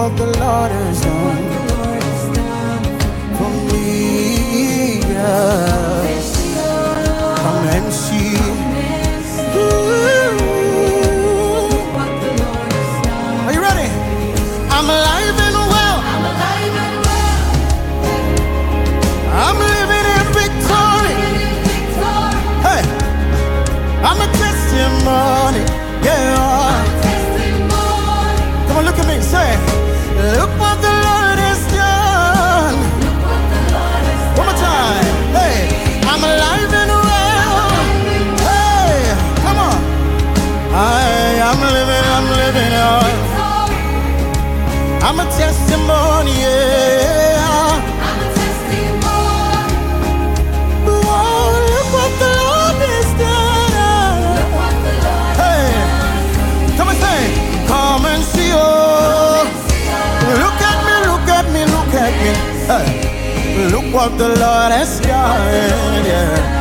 what the Lord has done what the Lord has done. Yeah.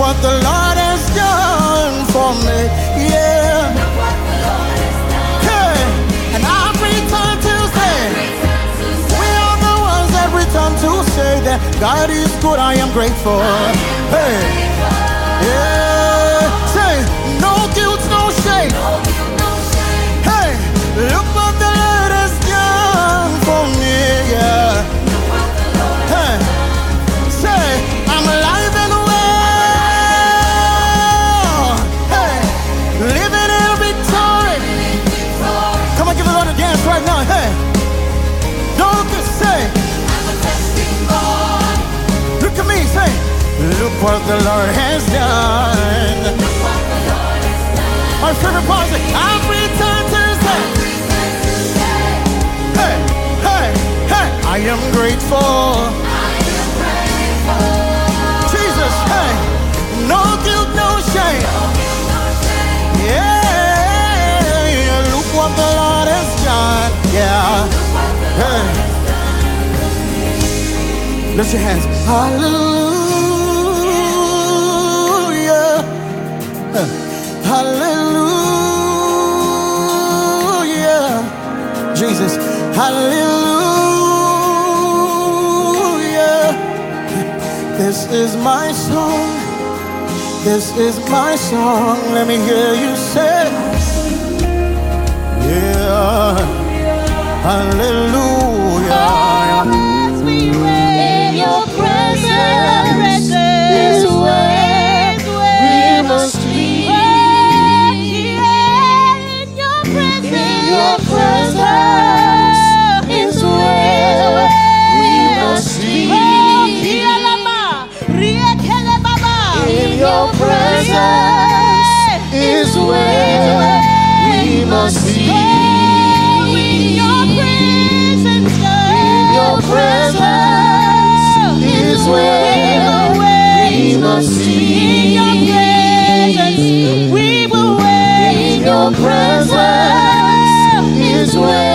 What the Lord has done for me. Yeah. Hey, and I return to say, we are the ones that return to say that God is good. I am grateful. Hey, what the Lord has done. My favorite is I'm returned to say, hey, hey, hey, I am grateful. Jesus, hey, no guilt, no shame. Yeah, look what the Lord has done. Yeah, hey. Lift your hands. Hallelujah. Hallelujah. Jesus. Hallelujah. This is my song. This is my song. Let me hear you say. Yeah. Hallelujah. As we wait, your presence presence is where we must be. In your presence is where we must be. In your presence, in your presence is where we must be. In your presence, we will wait. In your presence is where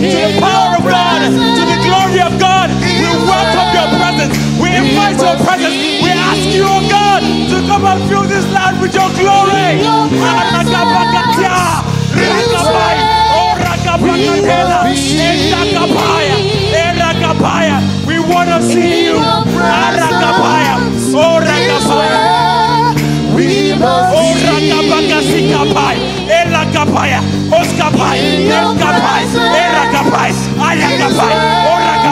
to the power of God, to the glory of God. We welcome your presence. We invite your presence. We ask you, oh God, to come and fill this land with your glory. Oh, we want to see you. Oh, Rakapaya. We Oh, Rakapaya. Elakapaya. Oskapaya. Elakapaya.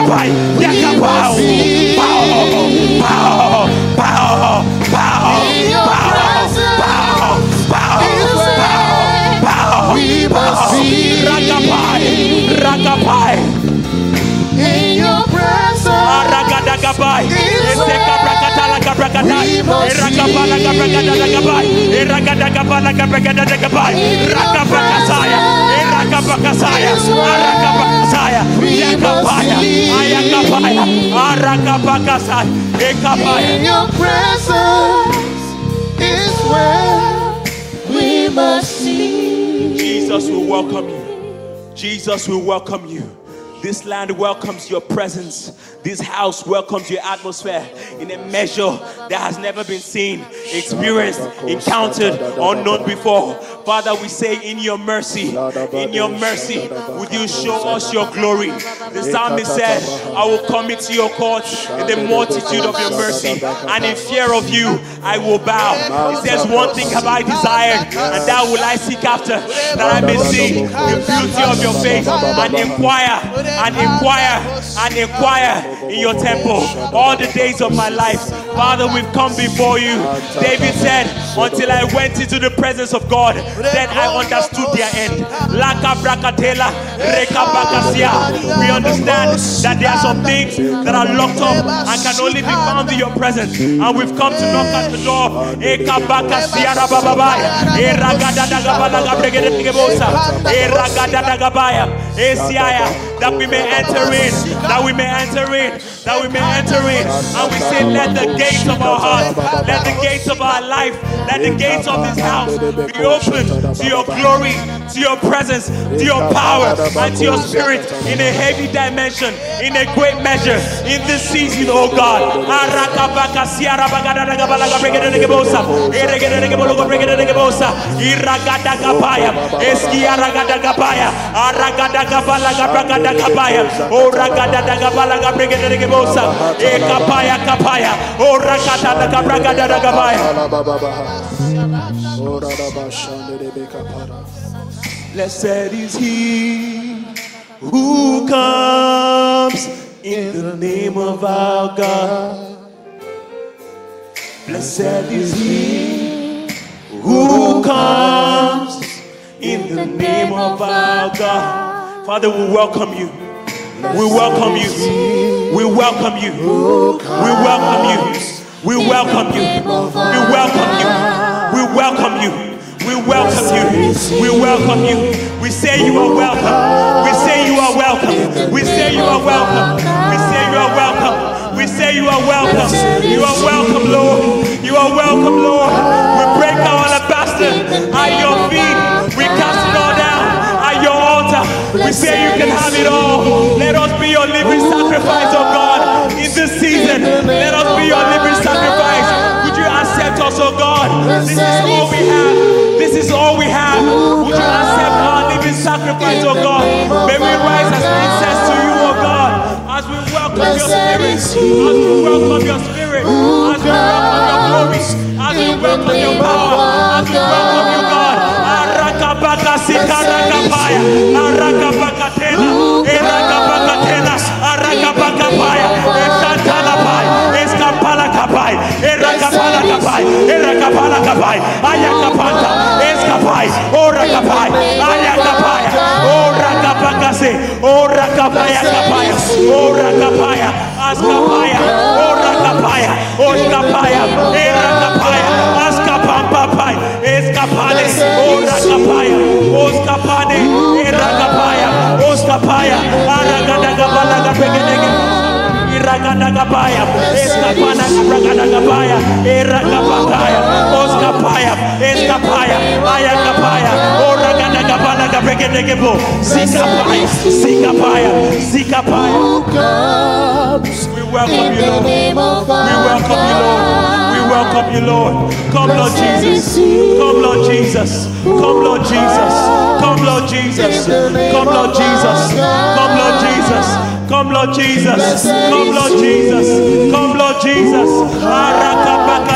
Yakapai, Yakapao, Pao, Pao, Pao, Pao, Pao, Pao, Pao, Pao, Pao, Rakapai, Rakapai. In your presence, Aragadagabai, Rakapai, Rakapala Gabragada Gabai, Ragadagapala Gabragada Gabai, Rakapakasaya. In your presence is where we must see. Jesus will welcome you. Jesus will welcome you. This land welcomes your presence. This house welcomes your atmosphere in a measure that has never been seen experienced, encountered, or known before. Father, we say, in your mercy, in your mercy, would you show us your glory? The psalmist said, I will come to your courts in the multitude of your mercy, and in fear of you, I will bow. He says, One thing have I desired, and that will I seek after, that I may see the beauty of your face and inquire, and inquire, and inquire in your temple all the days of my life. Father, we've come before you. David said, Until I went into the presence of God, then I understood their end. We understand that there are some things that are locked up and can only be found in your presence. And we've come to knock at the door. That we may enter in. That we may enter in. That we may enter in. And we say, let the gates of our heart, let the gates of our life, let the gates of this house be opened to your glory, to your presence, to your power, and to your spirit in a heavy dimension, in a great measure, in this season, oh God. Arakabaka Blessed is he who comes in the name of our God. Blessed is he who comes in the name of our God. Father, we welcome you. We welcome you. We welcome you. We welcome you. We welcome you. We welcome you. We welcome you. We welcome you. We welcome you. We say you are welcome. We say you are welcome. We say you are welcome. We say you are welcome. We say you are welcome. You are welcome, Lord. You are welcome, Lord. We break our alabaster at your feet. We cast it all down at your altar. We say you can have it all. Let us be your living sacrifice, oh God, this season. Let us be your living sacrifice. Would you accept us, oh God? This is all we have. This is all we have. Would you accept our living sacrifice, oh God? May we rise as incense to you, oh God, as we welcome your spirit, as we welcome your spirit, as we welcome your glory, as we welcome your power, as we welcome you, God. Arakabaka sikarakapaya, arakabakatena, erakabakatena, kapai. Aya kapanta es kapai. Ora kapai. Aya kapai. Ora kapakase. Ora kapaya kapaya. Ora kapaya. As kapaya. Ora kapaya. Os kapaya. Era kapaya. As kapapai es kapale ora kapaya. Os kapane era kapaya. Os kapaya. Ara gadagabala gapegedege iragada kapaya es Rakapana, Rakadagabaya, Erakapaya, eh, Oskapaya, Eskapaya, Ayakapaya, Zikapaya, Zikapaya, Zikapaya. We welcome you, Lord. We welcome you, Lord. We welcome you, Lord. Come, Lord Jesus. Come, Lord Jesus. Come, Lord Jesus. Come, Lord Jesus. Come, Lord Jesus. Come, Lord Jesus. Come, Lord Jesus. Come, Lord Jesus. Come, Lord Jesus.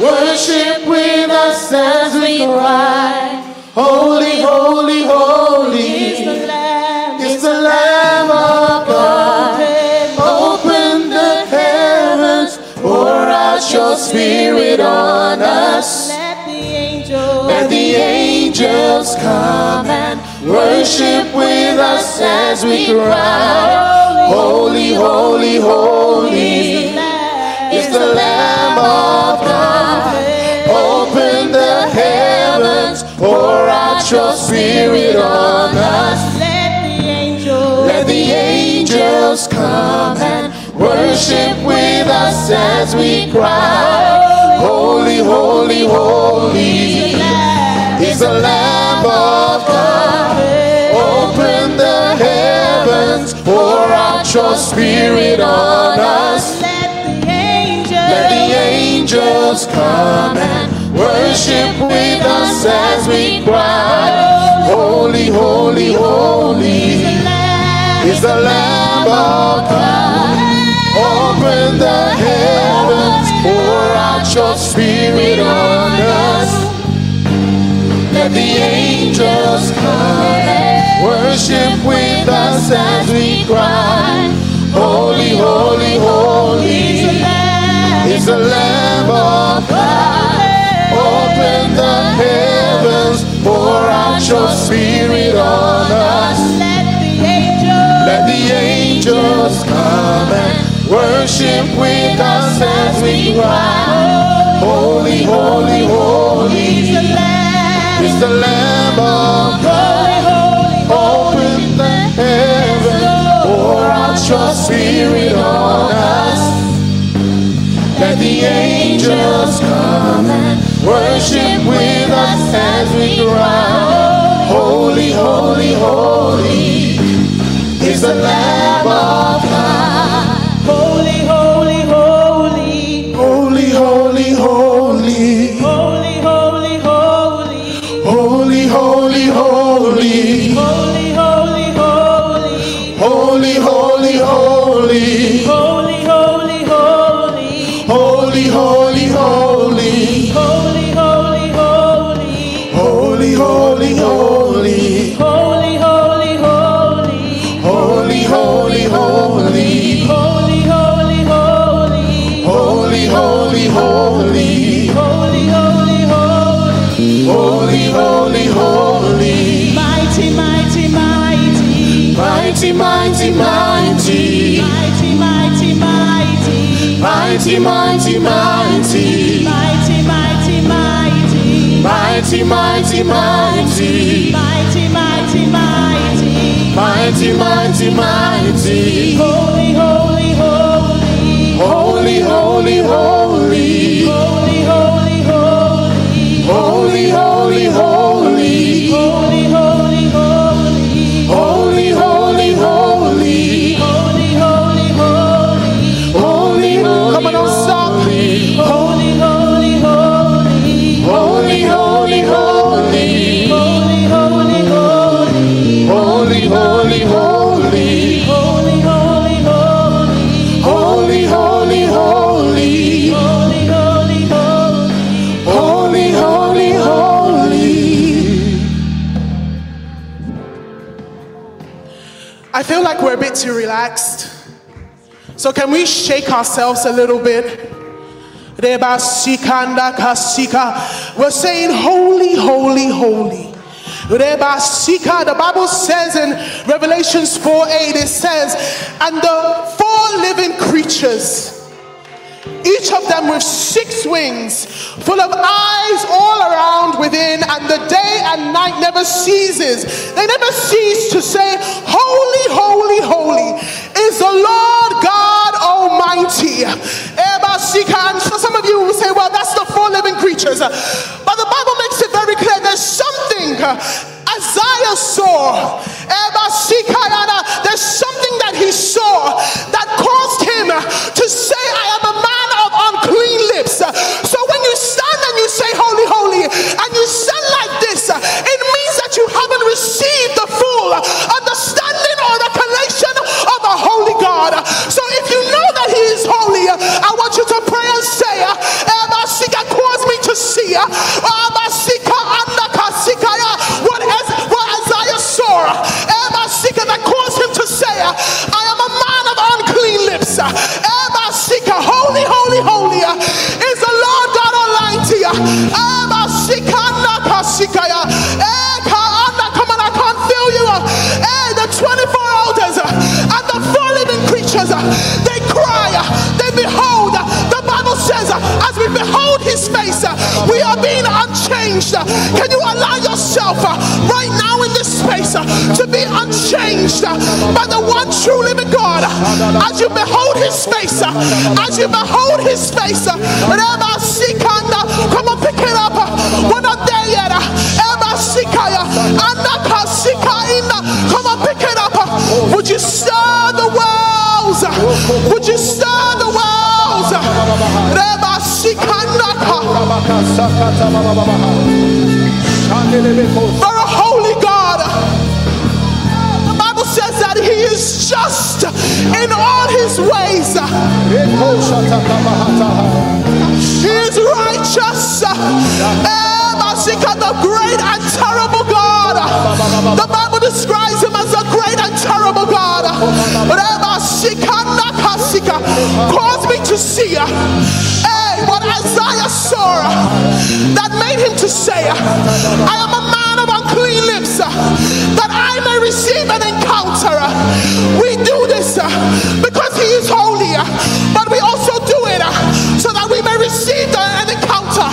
worship with us as we cry. Holy, holy, is holy the Lamb. is the Lamb of God. Open the heavens, pour out your spirit on us. Let the angels Let the angels come and worship with us as we cry. Holy, holy, holy is the Lamb of God. Out your spirit on us. Let the angels Let the angels come and worship with us as we cry. Holy, holy, holy is the Lamb of God. Open the heavens, pour out your spirit on us. Angels come and worship with us as we cry. Holy, holy, holy is the Lamb of God. Open the heavens, pour out your spirit on us. Let the angels come and worship with us as we cry. Holy, holy, holy is the Lamb of God. Open the heavens, pour out your spirit on us. Let the angels come and worship with us as we cry. Holy, holy, holy the Lamb. is the Lamb of God. Open the heaven, pour out your spirit on us. Let the angels come and worship with us as we cry. Holy, holy, holy is the Lamb mighty, mighty, Mighty, mighty, mighty. mighty, mighty, mighty, Holy, holy, holy. holy, holy, holy, Holy, holy, relaxed. So can we shake ourselves a little bit? We're saying holy, holy, holy. The Bible says in Revelations 4 8, it says, and the four living creatures each of them with six wings, full of eyes all around within, and the day and night never ceases. They never cease to say, Holy, holy, holy the Lord God Almighty. Some of you will say, Well, that's the four living creatures. But the Bible makes it very clear there's something Isaiah saw. As you behold his face, as you behold his face, come on, pick it up. We're not there yet. Sikaya, Anaka Sikaina, come on, pick it up. Would you stir the wells? Would you stir the wells? Reba in all His ways. He is righteous. Eh, Sika, the great and terrible God. The Bible describes Him as a great and terrible God. Eh, Sika, Cause me to see. Hey, what Isaiah saw that made him to say, I am a man of unclean lips, that I may receive an encounter. We uh, because He is holy, uh, but we also do it uh, so that we may receive an encounter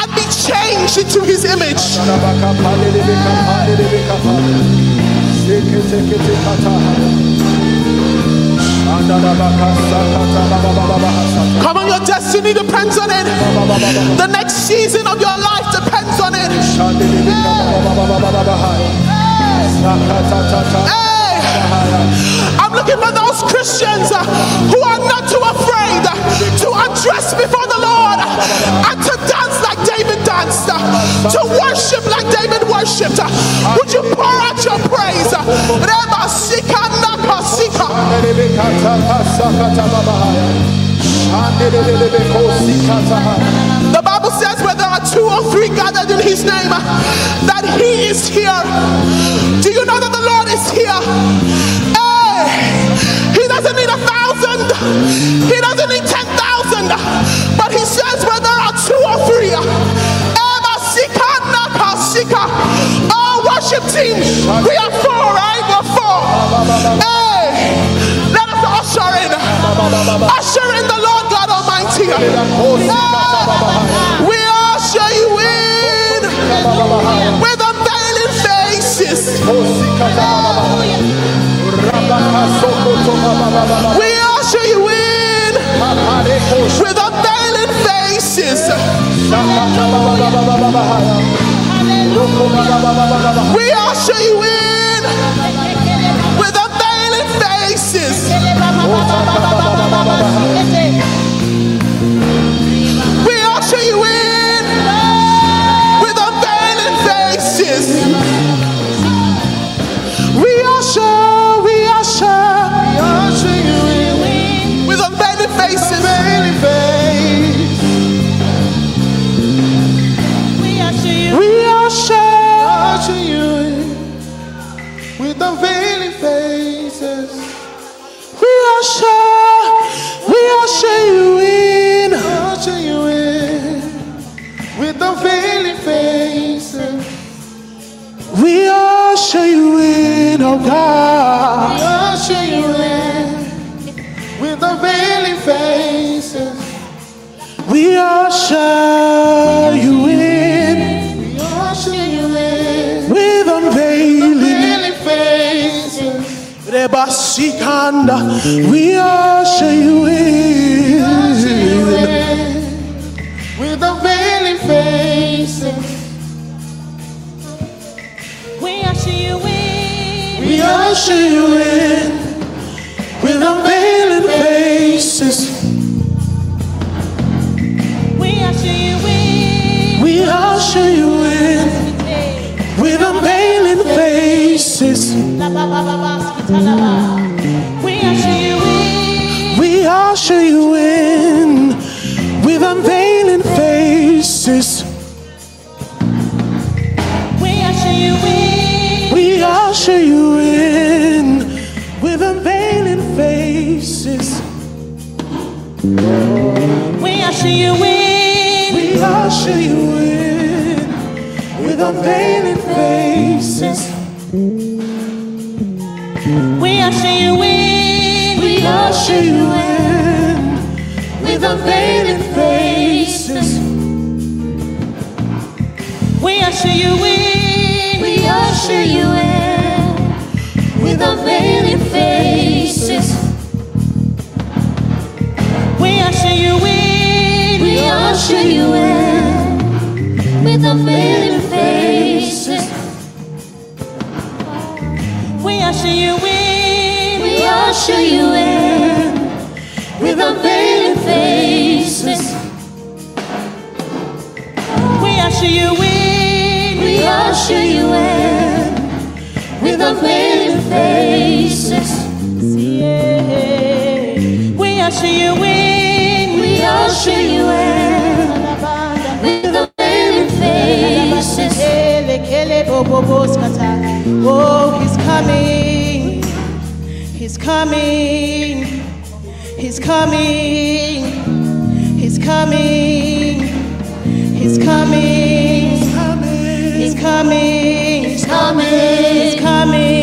and be changed into His image. Come on, your destiny depends on it. The next season of your life depends on it. Hey. Hey looking for those Christians uh, who are not too afraid uh, to undress before the Lord uh, and to dance like David danced, to worship like David worshipped. Would you pour out your praise? The Bible says where there are two or three gathered in his name, that he is here. Do you know that the Lord is here? Hey, he doesn't need a thousand, he doesn't need ten thousand, but he says where there are two or three. Eba sika naka sika. Oh, worship team, we are four, right? We're four. Hey, let us usher in, usher in the Lord God Almighty. Ah, we usher you in with unveiling faces. We usher you in with unveiling faces. We usher you in with unveiling faces. Unveiling faces, We usher, we usher you in. usher you in. With unveiling faces, We usher you in, oh God. We usher you in. With unveiling faces, We usher Rebasikanda. We usher you in. in. With unveiling faces, We usher you in. We usher you in with unveiling faces. We usher you in. We usher you in with unveiling faces. We usher you in. We usher you in with unveiling faces. We usher you in. We usher you in with unveiling faces. We usher you in. We usher you in with unveiling faces. With unveiling faces. We usher you in. We usher you in with unveiling faces. We usher you in. We usher you in with unveiling faces. We usher you in. We usher you in with unveiling usher you in. We usher you in with unveiling faces. Yeah. We usher you in. We usher you in with unveiling faces. Oh, he's coming. He's coming. He's coming. He's coming. He's coming. He's coming. He's coming. it's coming, He's coming.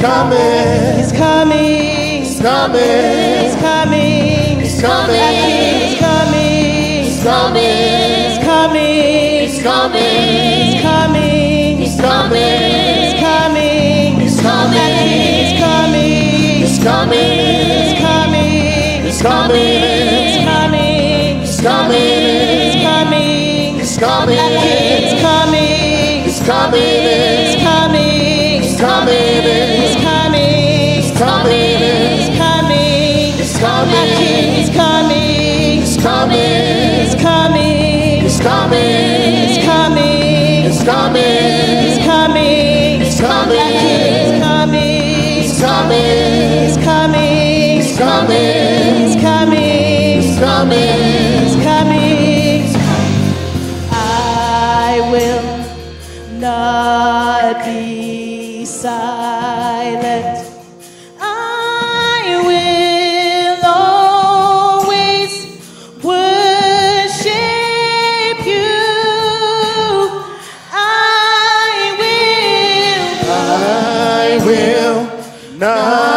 Coming. He's coming. He's coming. Is coming. He's coming. He's coming. He's coming. He's coming. He's coming. He's coming. He's coming. Our King is coming. He's coming. He's coming. He's coming. He's coming. He's coming. He's coming. He's coming. Is coming. He's coming. He's coming. He's coming. He's coming. Coming. He's coming. He's coming. He's coming. Is coming. He's coming. He's coming. He's coming. He's coming. He's coming. Will. Not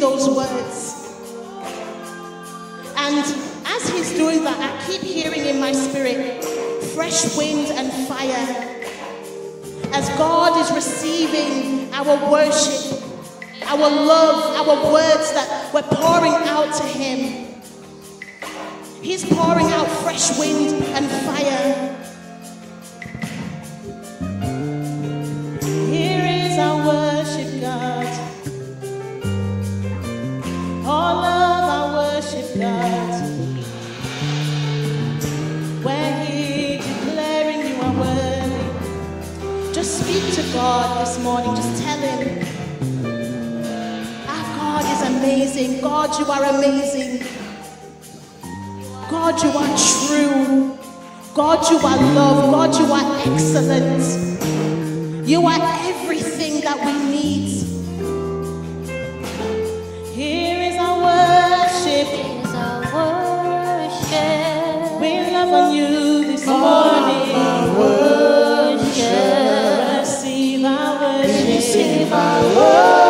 those words. And as he's doing that, I keep hearing in my spirit fresh wind and fire. As God is receiving our worship, our love, our words that we're pouring out to Him, He's pouring out fresh wind and fire. God this morning. Just tell Him, Our God is amazing. God, you are amazing. God, you are true. God, you are love. God, you are excellent. You are everything that we need. Here is our worship. Here is our worship. We love on you this morning. love.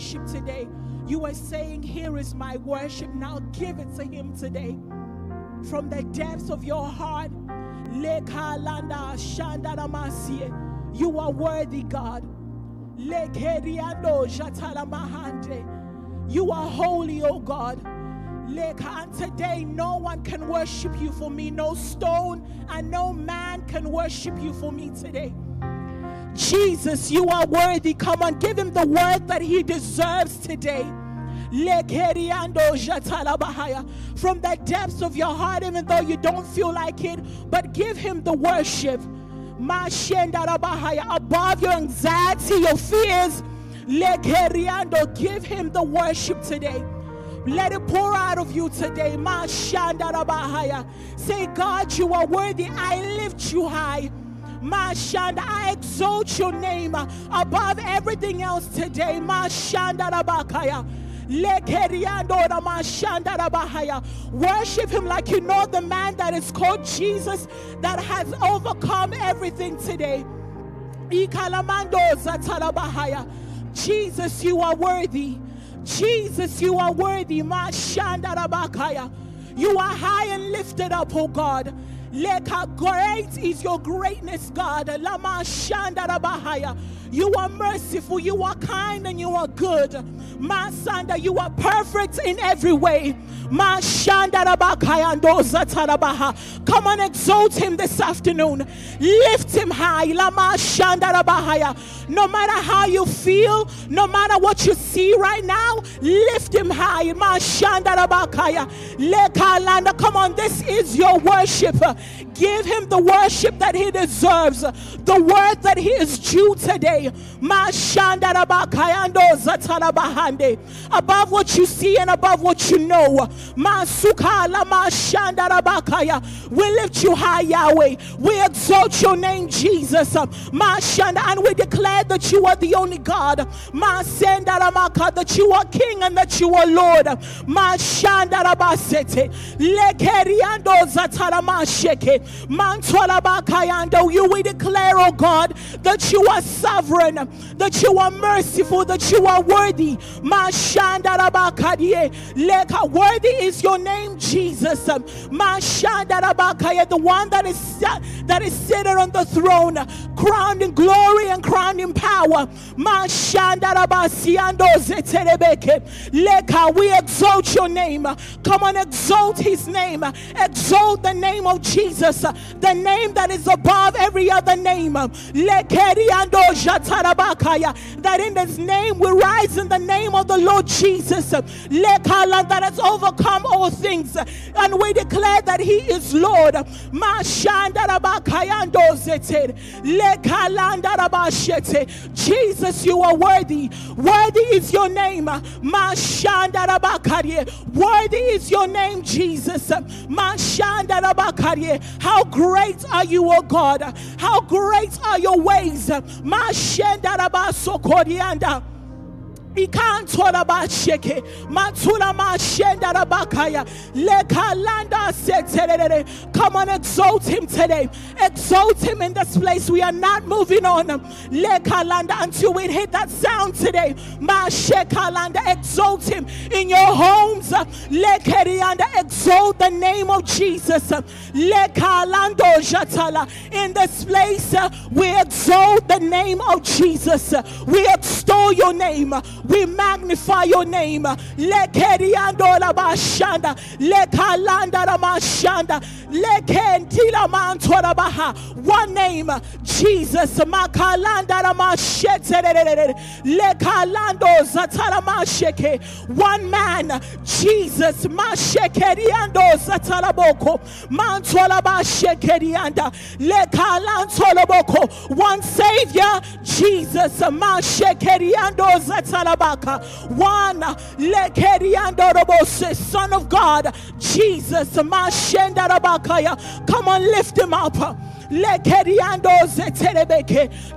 worship today. You are saying, Here is my worship. Now give it to Him today. From the depths of your heart. You are worthy, God. You are holy, O God. And today no one can worship you for me. No stone and no man can worship you for me today. Jesus, you are worthy. Come on, the word that he deserves today. From the depths of your heart, even though you don't feel like it, but give him the worship. Above your anxiety, your fears, give him the worship today. Let it pour out of you today. Say, God, you are worthy. I lift you high. Mashanda, I exalt your name uh, above everything else today. Mashanda Rabakaya. Worship him like you know the man that is called Jesus that has overcome everything today. Jesus, you are worthy. Jesus, you are worthy. You are high and lifted up, oh God. Leka, great is your greatness, God. Lama Shanda Rabahaya. You are merciful, you are kind, and you are good. Masanda, you are perfect in every way. Come on, exalt him this afternoon. Lift him high. No matter how you feel, no matter what you see right now, lift him high. Come on, this is your worship. Give him the worship that he deserves, the word that he is due today. Above what you see and above what you know. We lift you high, Yahweh. We exalt your name, Jesus. And we declare that you are the only God. That you are King and that you are Lord. Lekeriando. You we declare, oh God, that you are sovereign, that you are merciful, that you are worthy. Worthy is your name, Jesus. The one that is that is seated on the throne, crowned in glory and crowned in power. We exalt your name. Come on, exalt his name. Exalt the name of Jesus, the name that is above every other name. That in this name we rise in the name of the Lord Jesus. That has overcome all things. And we declare that he is Lord. Jesus, you are worthy. Worthy is your name. Worthy is your name, Jesus. Mashandarabakarie. How great are you, O God? How great are your ways? Mashandarabasokorianda. Ikantora basheke, matula mashenda rabakaya, lekalanda seterere. Come on, exalt him today. Exalt him in this place. We are not moving on. Lekalanda until we hit that sound today. Mashekalanda, exalt him in your homes. Lekerianda, exalt the name of Jesus. Lekalando jatala. In this place, we exalt the name of Jesus. We extol your name. We magnify your name. Lekeriando la bashanda. Lekalanda la mashanda. Lekentila mantora baha. One name, Jesus. Makalanda la mashete. Lekalando zatala masheke. One man, Jesus. Mashekeriando zatalaboko. Mantola bashekerianda. Lekalantolaboko. One Savior, Jesus. Mashekeriando zatala Talabaka. One, Lekeriandorobose, Son of God, Jesus, Mashendarabakaya. Come on, lift him up. Lekeriando.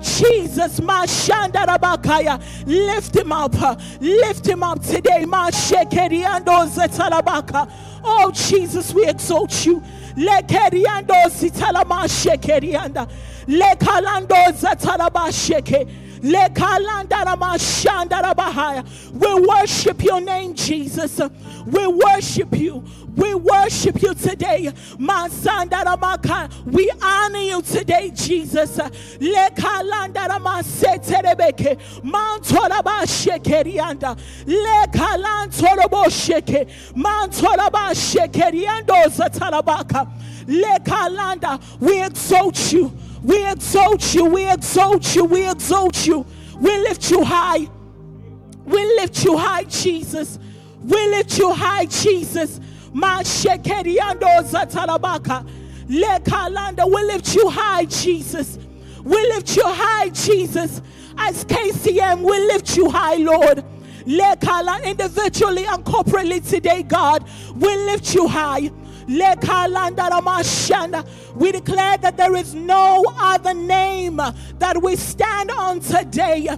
Jesus, Mashandarabakaya. Lift him up. Lift him up today. Mashekeriando zetalabaka. Oh, Jesus, we exalt you. Lekeriando zitalama shekerianda. Lekalando zatalaba sheke. We worship your name, Jesus. We worship you. We worship you today. We honor you today, Jesus. We exalt you. We exalt you. We exalt you. We exalt you. We lift you high. We lift you high, Jesus. We lift you high, Jesus. Mashekeriando zatalabaka. Lekalanda. We lift you high, Jesus. We lift you high, Jesus. As KCM, we lift you high, Lord. Lekala individually and corporately today, God, we lift you high. We declare that there is no other name that we stand on today.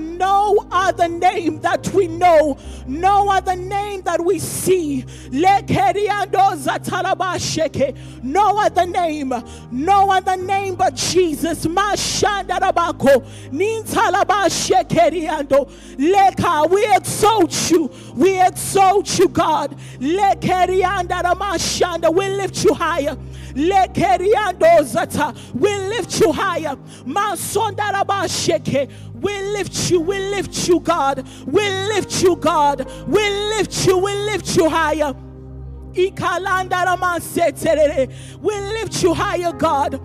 No other name that we know, no other name that we see. No other name, no other name but Jesus. We exalt you. We exalt you, God. We lift you higher. We lift you higher. We lift you, we lift you, God. We lift you, God. We lift you, we lift you higher. We lift you higher, God.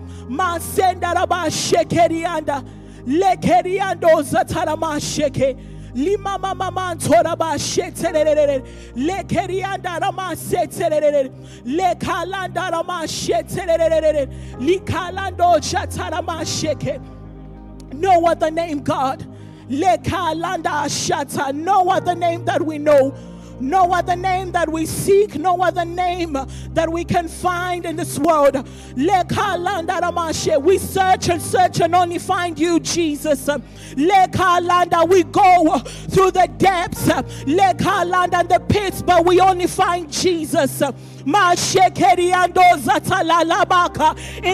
Lekeriando zataramasheke. Lima mama mantora ba sheterere. Le kerianda rama seterere. Le kalanda rama sheterere. Li kalando shatarama sheke. No other name, God. Le kalanda shata. No other name that we know. No other name that we seek, no other name that we can find in this world. We search and search and only find you, Jesus. We go through the depths. And the pits, but we only find Jesus. In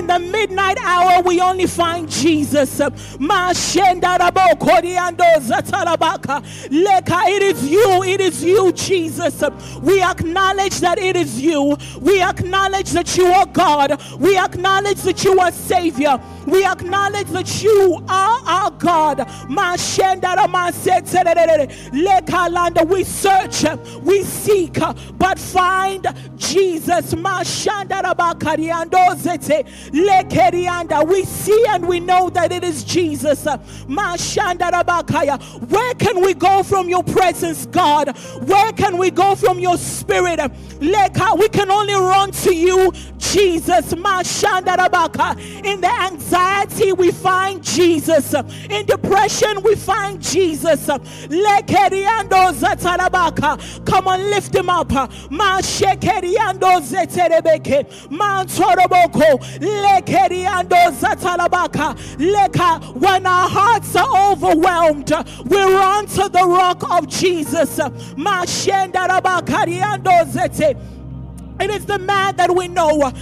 the midnight hour, we only find Jesus. It is you, it is you, Jesus. We acknowledge that it is you. We acknowledge that you are God. We acknowledge that you are Savior. We acknowledge that you are our God. We search, we seek, but find Jesus. Lekerianda. We see and we know that it is Jesus. Where can we go from your presence, God? Where can we go from your spirit? We can only run to you, Jesus. In the anxiety, we find Jesus. In depression, we find Jesus. Come on, lift him up. Mashekeriando zeterebeke. Mantoroboko. Lekeriando zatarabaka. Leka. When our hearts are overwhelmed, we run to the rock of Jesus. Mashendarabakariando zete. It is the man that we know.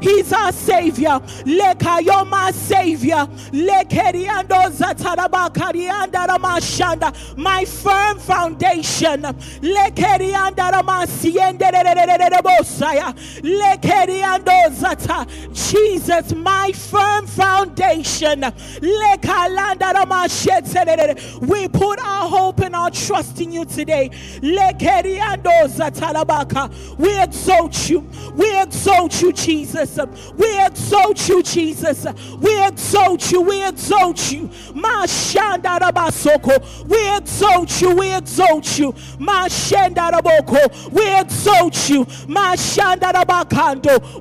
He's our savior. You're my savior. My firm foundation. Jesus, my firm foundation. We put our hope and our trust in you today. We exalt you. We exalt you, Jesus. We exalt you, Jesus. We exalt you. We exalt you. We exalt you. We exalt you. We exalt you.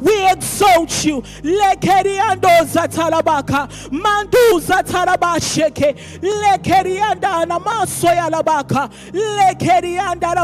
We exalt you. Lekeriandoza talabaka. Manduza talabasheke. Lekerianda namasoya labaka. Lekerianda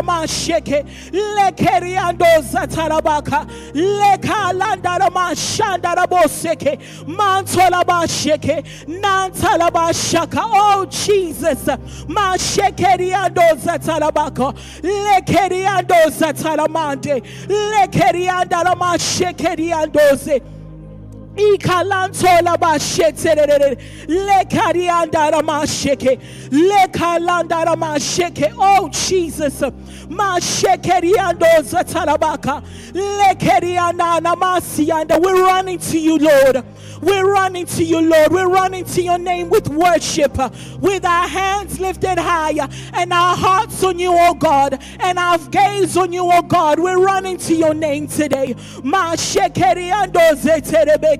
namasheke. Lekeriando zatalabaka. Lekalanda namashanda raboseke. Mantolabasheke. Nantalabashaka. Oh Jesus. Mashekeriando zatalabaka. Lekeriando zatalamande. Lekerianda namashekeriandoze. Oh Jesus. Lekerianda we're running to you Lord. We're running to you Lord. We're running to your name with worship with our hands lifted higher and our hearts on you oh God and our gaze on you oh God. We're running to your name today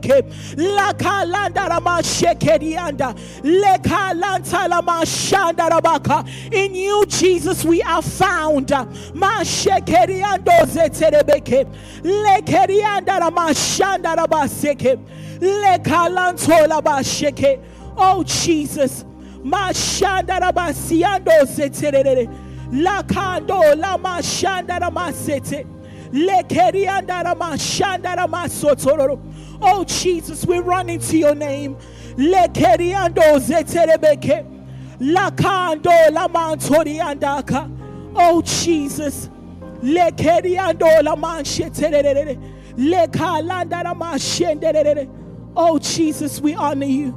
zeterebeke lakalanda ramashekerianda lekalanta lamashanda rabaka in you Jesus we are found. Mashekeriando zeterebeke lekerianda ramashanda rabaseke oh Jesus. Mashanda rabasiando zeterere lakando lamashanda ramasete ramasotororo oh Jesus we're running to your name. Lakando lamantoriandaka. Oh Jesus. Lekeriando lamansheterere lekalanda ramashenderere Oh Jesus, we honor you.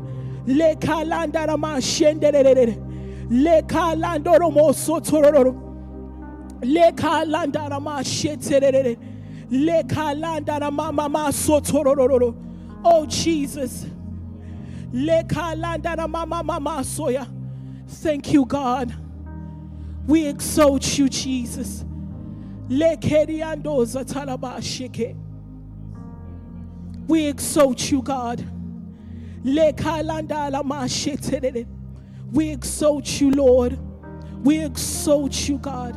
Le kalanda rama shenderere. Le kalando romo sotororo. Le kalanda rama sheterere. Le kalanda rama mama sotororo. Oh Jesus. Le kalanda rama mama soya. Thank you, God. We exalt you, Jesus. Le keriando zatalaba sheke. We exalt you, God. Lekalanda lama sheterere. We exalt you, Lord. We exalt you, God.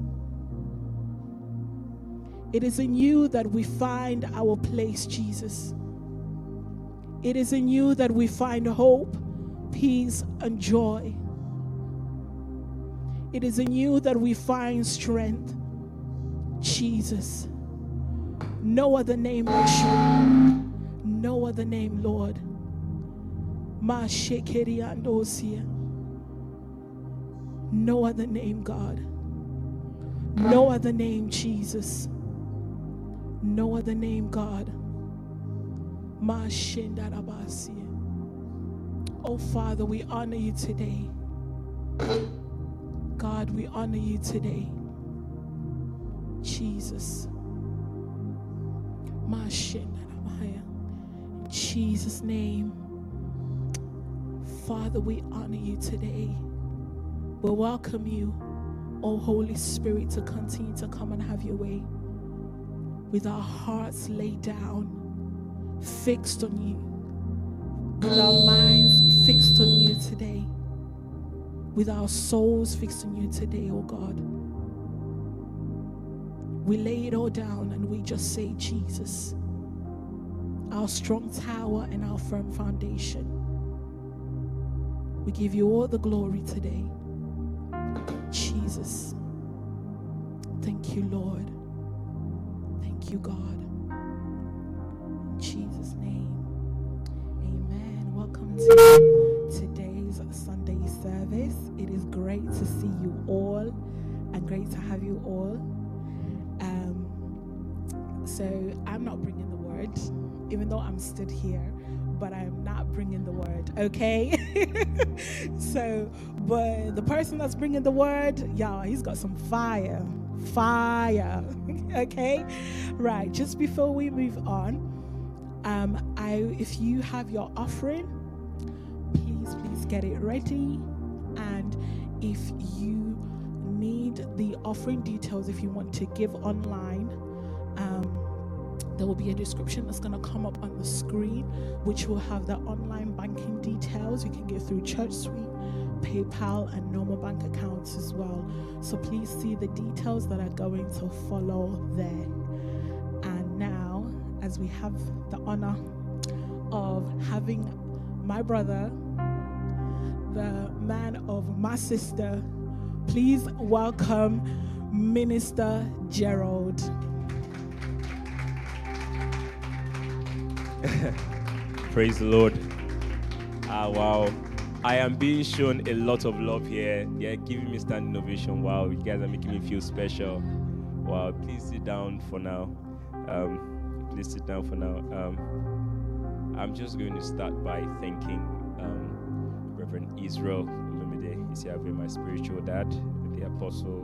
It is in you that we find our place, Jesus. It is in you that we find hope, peace, and joy. It is in you that we find strength, Jesus. No other name but. No other name, Lord. No other name, God. No other name, Jesus. No other name, God. Oh, Father, we honor you today. God, we honor you today. Jesus. In Jesus' name. Father, we honor you today. We welcome you, oh Holy Spirit, to continue to come and have your way. With our hearts laid down, fixed on you, with our minds fixed on you today, with our souls fixed on you today, oh God. We lay it all down and we just say, Jesus, our strong tower and our firm foundation. We give you all the glory today. Jesus. Thank you, Lord. Thank you, God. In Jesus' name. Amen. Welcome to today's Sunday service. It is great to see you all and great to have you all. Um, So I'm not bringing the word, even though I'm stood here, but I'm not bringing the word, okay? so, but the person that's bringing the word, y'all, he's got some fire. Fire, okay? Right, just before we move on, um, I if you have your offering, please, please get it ready. And if you need the offering details, if you want to give online, um, there will be a description that's going to come up on the screen, which will have the online banking details. You can get through ChurchSuite, PayPal, and normal bank accounts as well. So please see the details that are going to follow there. And now, as we have the honor of having my brother, the man of my sister, please welcome Minister Gerald. Praise the Lord. Ah, wow. I am being shown a lot of love here. Yeah, giving me standing ovation. Wow, you guys are making me feel special. Wow, please sit down for now. Um, please sit down for now. Um, I'm just going to start by thanking um, Reverend Israel Olumide. Is here with my spiritual dad, the apostle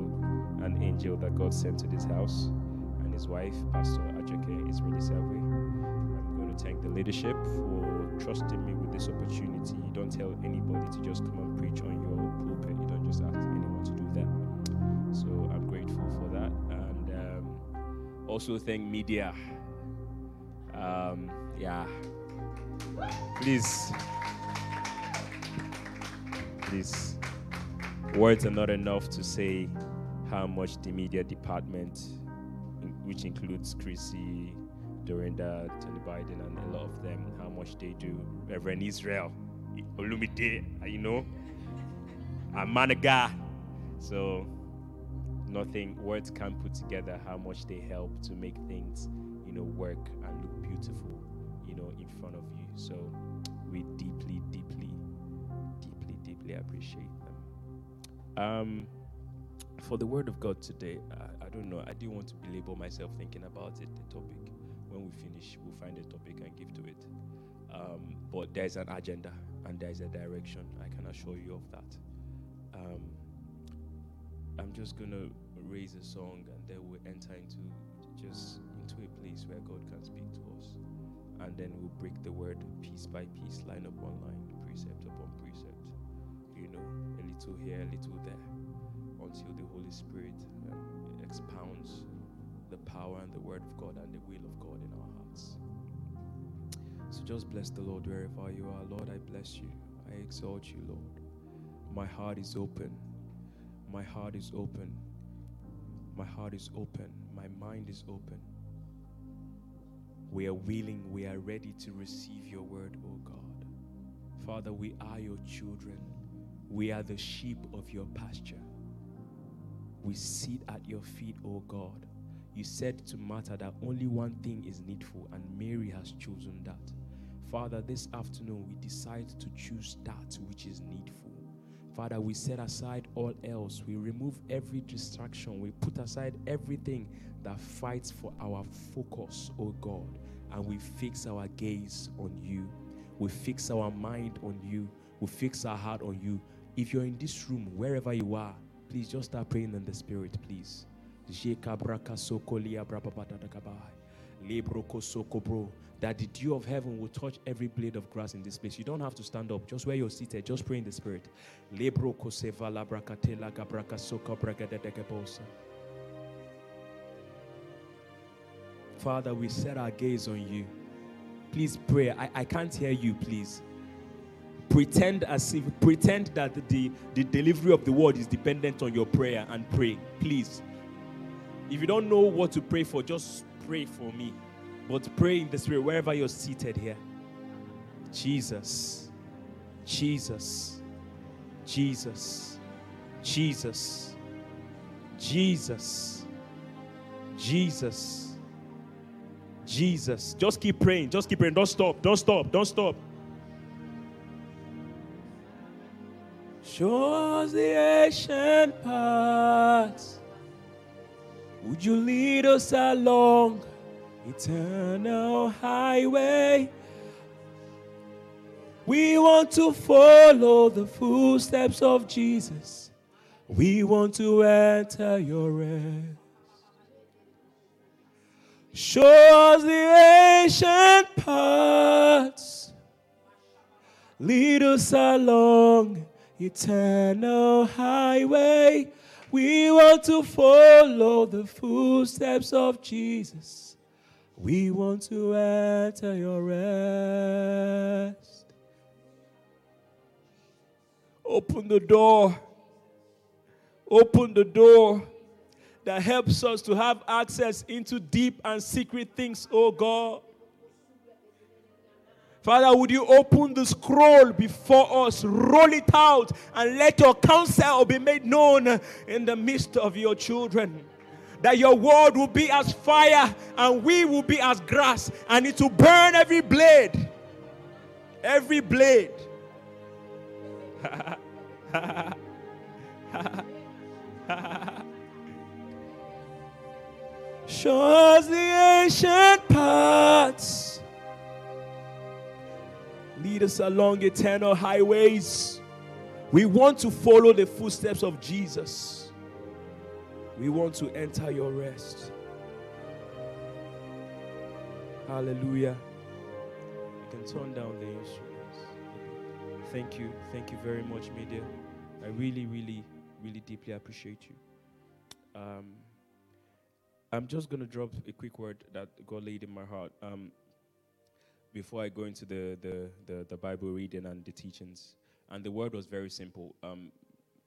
and angel that God sent to this house, and his wife, Pastor Ajoke Israeli Salve. I'm going to thank the leadership for trusting me with this opportunity. Don't tell anybody to just come and preach on your pulpit. You don't just ask anyone to do that. So I'm grateful for that, and um, also thank media. Um, yeah, please, please. Words are not enough to say how much the media department, which includes Chrissy, Dorinda, Tony Biden, and a lot of them, how much they do. Reverend Israel, Olumide, you know, Amanaga. So, nothing, words can't put together how much they help to make things, you know, work and look beautiful, you know, in front of you. So, we deeply, deeply, deeply, deeply appreciate them. Um, for the word of God today, I, I don't know. I didn't want to belabor myself thinking about it, the topic. When we finish, we'll find a topic and give to it. Um, but there's an agenda and there's a direction. I can assure you of that. Um, I'm just gonna raise a song and then we'll enter into just into a place where God can speak to us, and then we'll break the word piece by piece, line upon line, precept upon precept. You know, a little here, a little there until the Holy Spirit um, expounds the power and the Word of God and the will of God in our hearts. So just bless the Lord wherever you are. Lord, I bless you. I exalt you, Lord. My heart is open. My heart is open. My heart is open. My mind is open. We are willing, we are ready to receive your word, O God. Father, we are your children. We are the sheep of your pasture. We sit at your feet, O God. You said to Martha that only one thing is needful, and Mary has chosen that. Father, this afternoon we decide to choose that which is needful. Father, we set aside all else. We remove every distraction. We put aside everything that fights for our focus, O God, and we fix our gaze on you. We fix our mind on you. We fix our heart on you. If you're in this room, wherever you are, please just start praying in the spirit, please. That the dew of heaven will touch every blade of grass in this place. You don't have to stand up, just where you're seated, just pray in the spirit. Father, we set our gaze on you. Please pray. I, I can't hear you, please pretend as if pretend that the, the delivery of the word is dependent on your prayer and pray please if you don't know what to pray for just pray for me but pray in the spirit wherever you're seated here. Jesus. Jesus. Jesus. Jesus. Jesus. Jesus. Jesus. Just keep praying. Just keep praying. Don't stop. Don't stop. Don't stop. Show us the ancient paths. Would you lead us along eternal highway. We want to follow the footsteps of Jesus. We want to enter your rest. Show us the ancient paths. Lead us along eternal highway. We want to follow the footsteps of Jesus. We want to enter your rest. Open the door. Open the door that helps us to have access into deep and secret things, oh God. Father, would you open the scroll before us, roll it out, and let your counsel be made known in the midst of your children? That your word will be as fire and we will be as grass, and it will burn every blade. Every blade. Show us the ancient paths. Lead us along eternal highways. We want to follow the footsteps of Jesus. We want to enter your rest. Hallelujah. You can turn down the instruments. Thank you. Thank you very much, media. I really, really, really deeply appreciate you. Um, I'm just going to drop a quick word that God laid in my heart um, before I go into the, the, the, the, Bible reading and the teachings. And the word was very simple. Um,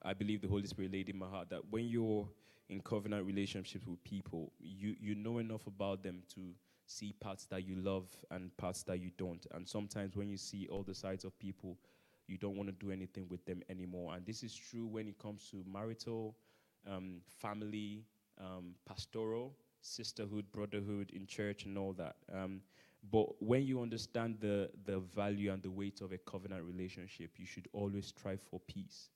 I believe the Holy Spirit laid in my heart that when you're in covenant relationships with people, you, you know enough about them to see parts that you love and parts that you don't. And sometimes when you see all the sides of people, you don't want to do anything with them anymore. And this is true when it comes to marital, um, family, um, pastoral, sisterhood, brotherhood in church, and all that. Um, but when you understand the, the value and the weight of a covenant relationship, you should always strive for peace.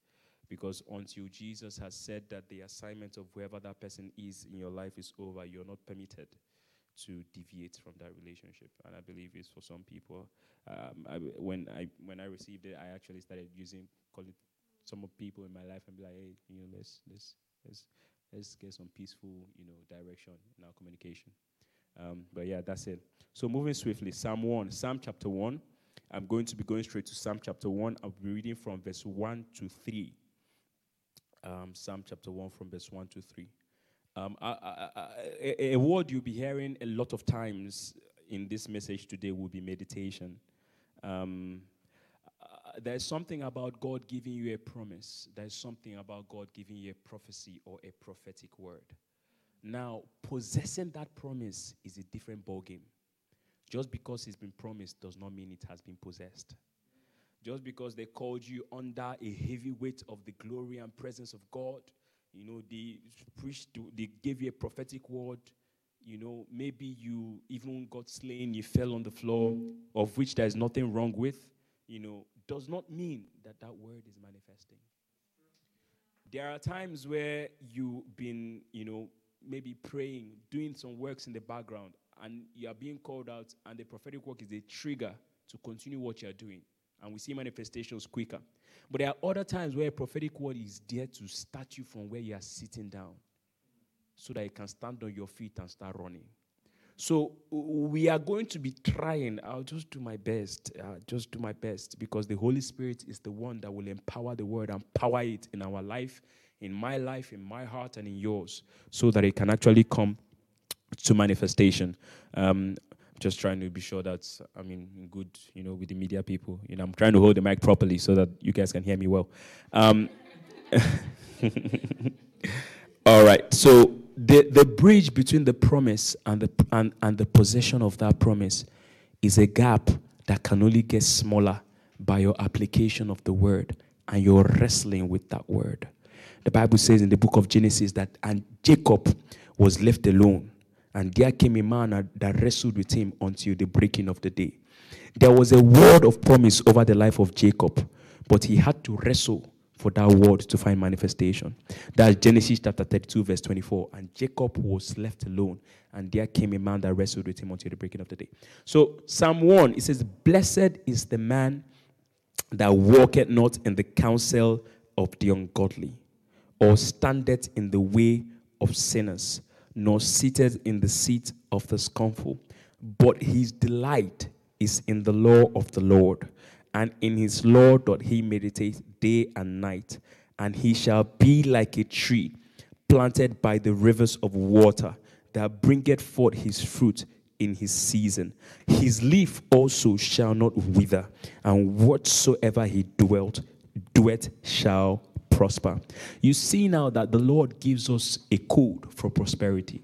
Because until Jesus has said that the assignment of whoever that person is in your life is over, you're not permitted to deviate from that relationship. And I believe it's for some people. Um, I, when I when I received it, I actually started using call some people in my life and be like, hey, you know, let's let's let's let's get some peaceful, you know, direction in our communication. Um, but yeah, that's it. So moving swiftly, Psalm 1, Psalm chapter 1. I'm going to be going straight to Psalm chapter 1. I'll be reading from verse 1 to 3. Um, Psalm chapter 1 from verse 1 to 3. Um, I, I, I, a, a word you'll be hearing a lot of times in this message today will be meditation. Um, there's something about God giving you a promise. There's something about God giving you a prophecy or a prophetic word. Now, possessing that promise is a different ballgame. Just because it's been promised does not mean it has been possessed. Just because they called you under a heavy weight of the glory and presence of God, you know, they preached, they gave you a prophetic word. You know, maybe you even got slain, you fell on the floor, of which there's nothing wrong with. You know, does not mean that that word is manifesting. There are times where you've been, you know, maybe praying, doing some works in the background, and you are being called out, and the prophetic work is a trigger to continue what you are doing. And we see manifestations quicker. But there are other times where a prophetic word is there to start you from where you are sitting down so that you can stand on your feet and start running. So we are going to be trying. I'll just do my best. Uh, just do my best because the Holy Spirit is the one that will empower the word and power it in our life, in my life, in my heart, and in yours, so that it can actually come to manifestation. Um, just trying to be sure that I mean good, you know, with the media people. You know, I'm trying to hold the mic properly so that you guys can hear me well. Um, all right. So the, the bridge between the promise and the, and, and the possession of that promise is a gap that can only get smaller by your application of the word and your wrestling with that word. The Bible says in the book of Genesis that, and Jacob was left alone, and there came a man that wrestled with him until the breaking of the day. There was a word of promise over the life of Jacob, but he had to wrestle for that word to find manifestation. That's Genesis chapter 32, verse 24. And Jacob was left alone, and there came a man that wrestled with him until the breaking of the day. So, Psalm 1, it says, Blessed is the man that walketh not in the counsel of the ungodly, or standeth in the way of sinners, nor sitteth in the seat of the scornful. But his delight is in the law of the Lord, and in his law doth he meditate day and night. And he shall be like a tree planted by the rivers of water that bringeth forth his fruit in his season. His leaf also shall not wither, and whatsoever he dwelt, doeth shall prosper. You see now that the Lord gives us a code for prosperity.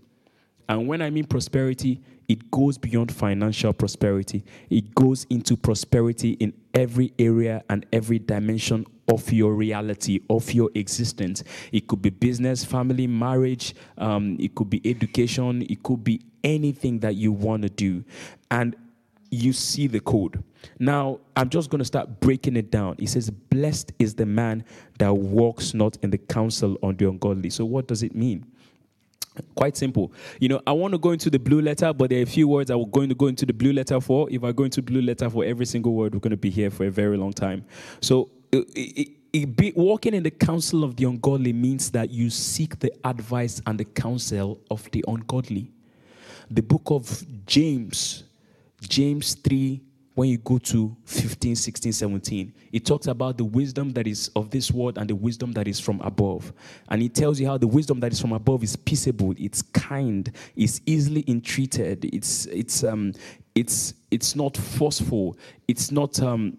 And when I mean prosperity, it goes beyond financial prosperity. It goes into prosperity in every area and every dimension of your reality, of your existence. It could be business, family, marriage, um, it could be education, it could be anything that you want to do. And you see the code. Now, I'm just going to start breaking it down. He says, Blessed is the man that walks not in the counsel of the ungodly. So, what does it mean? Quite simple. You know, I want to go into the blue letter, but there are a few words I'm going to go into the blue letter for. If I go into blue letter for every single word, we're going to be here for a very long time. So, it, it, it be, walking in the counsel of the ungodly means that you seek the advice and the counsel of the ungodly. The book of James, James 3, when you go to 15, 16, 17, it talks about the wisdom that is of this world and the wisdom that is from above. And it tells you how the wisdom that is from above is peaceable, it's kind, it's easily entreated, it's it's um it's it's not forceful, it's not um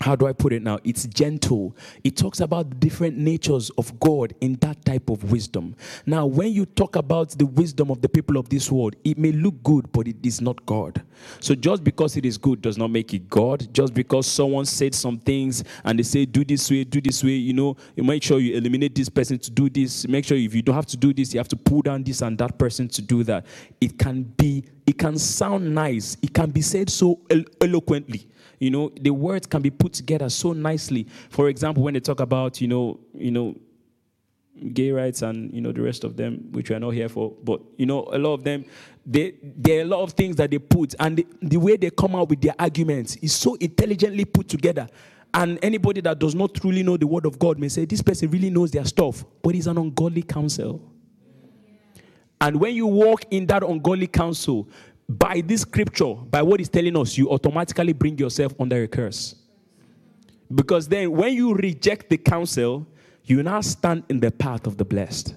how do I put it now? It's gentle. It talks about different natures of God in that type of wisdom. Now, when you talk about the wisdom of the people of this world, it may look good, but it is not God. So, just because it is good does not make it God. Just because someone said some things and they say, do this way, do this way, you know, you make sure you eliminate this person to do this. Make sure if you don't have to do this, you have to pull down this and that person to do that. It can be, it can sound nice, it can be said so elo- eloquently you know the words can be put together so nicely. For example when they talk about you know you know gay rights and you know the rest of them which we are not here for but you know a lot of them they there are a lot of things that they put and the, the way they come out with their arguments is so intelligently put together. And anybody that does not truly know the word of god may say this person really knows their stuff but it's an ungodly counsel. And when you walk in that ungodly counsel by this scripture, by what it's telling us, you automatically bring yourself under a curse. Because then, when you reject the counsel, you now stand in the path of the blessed.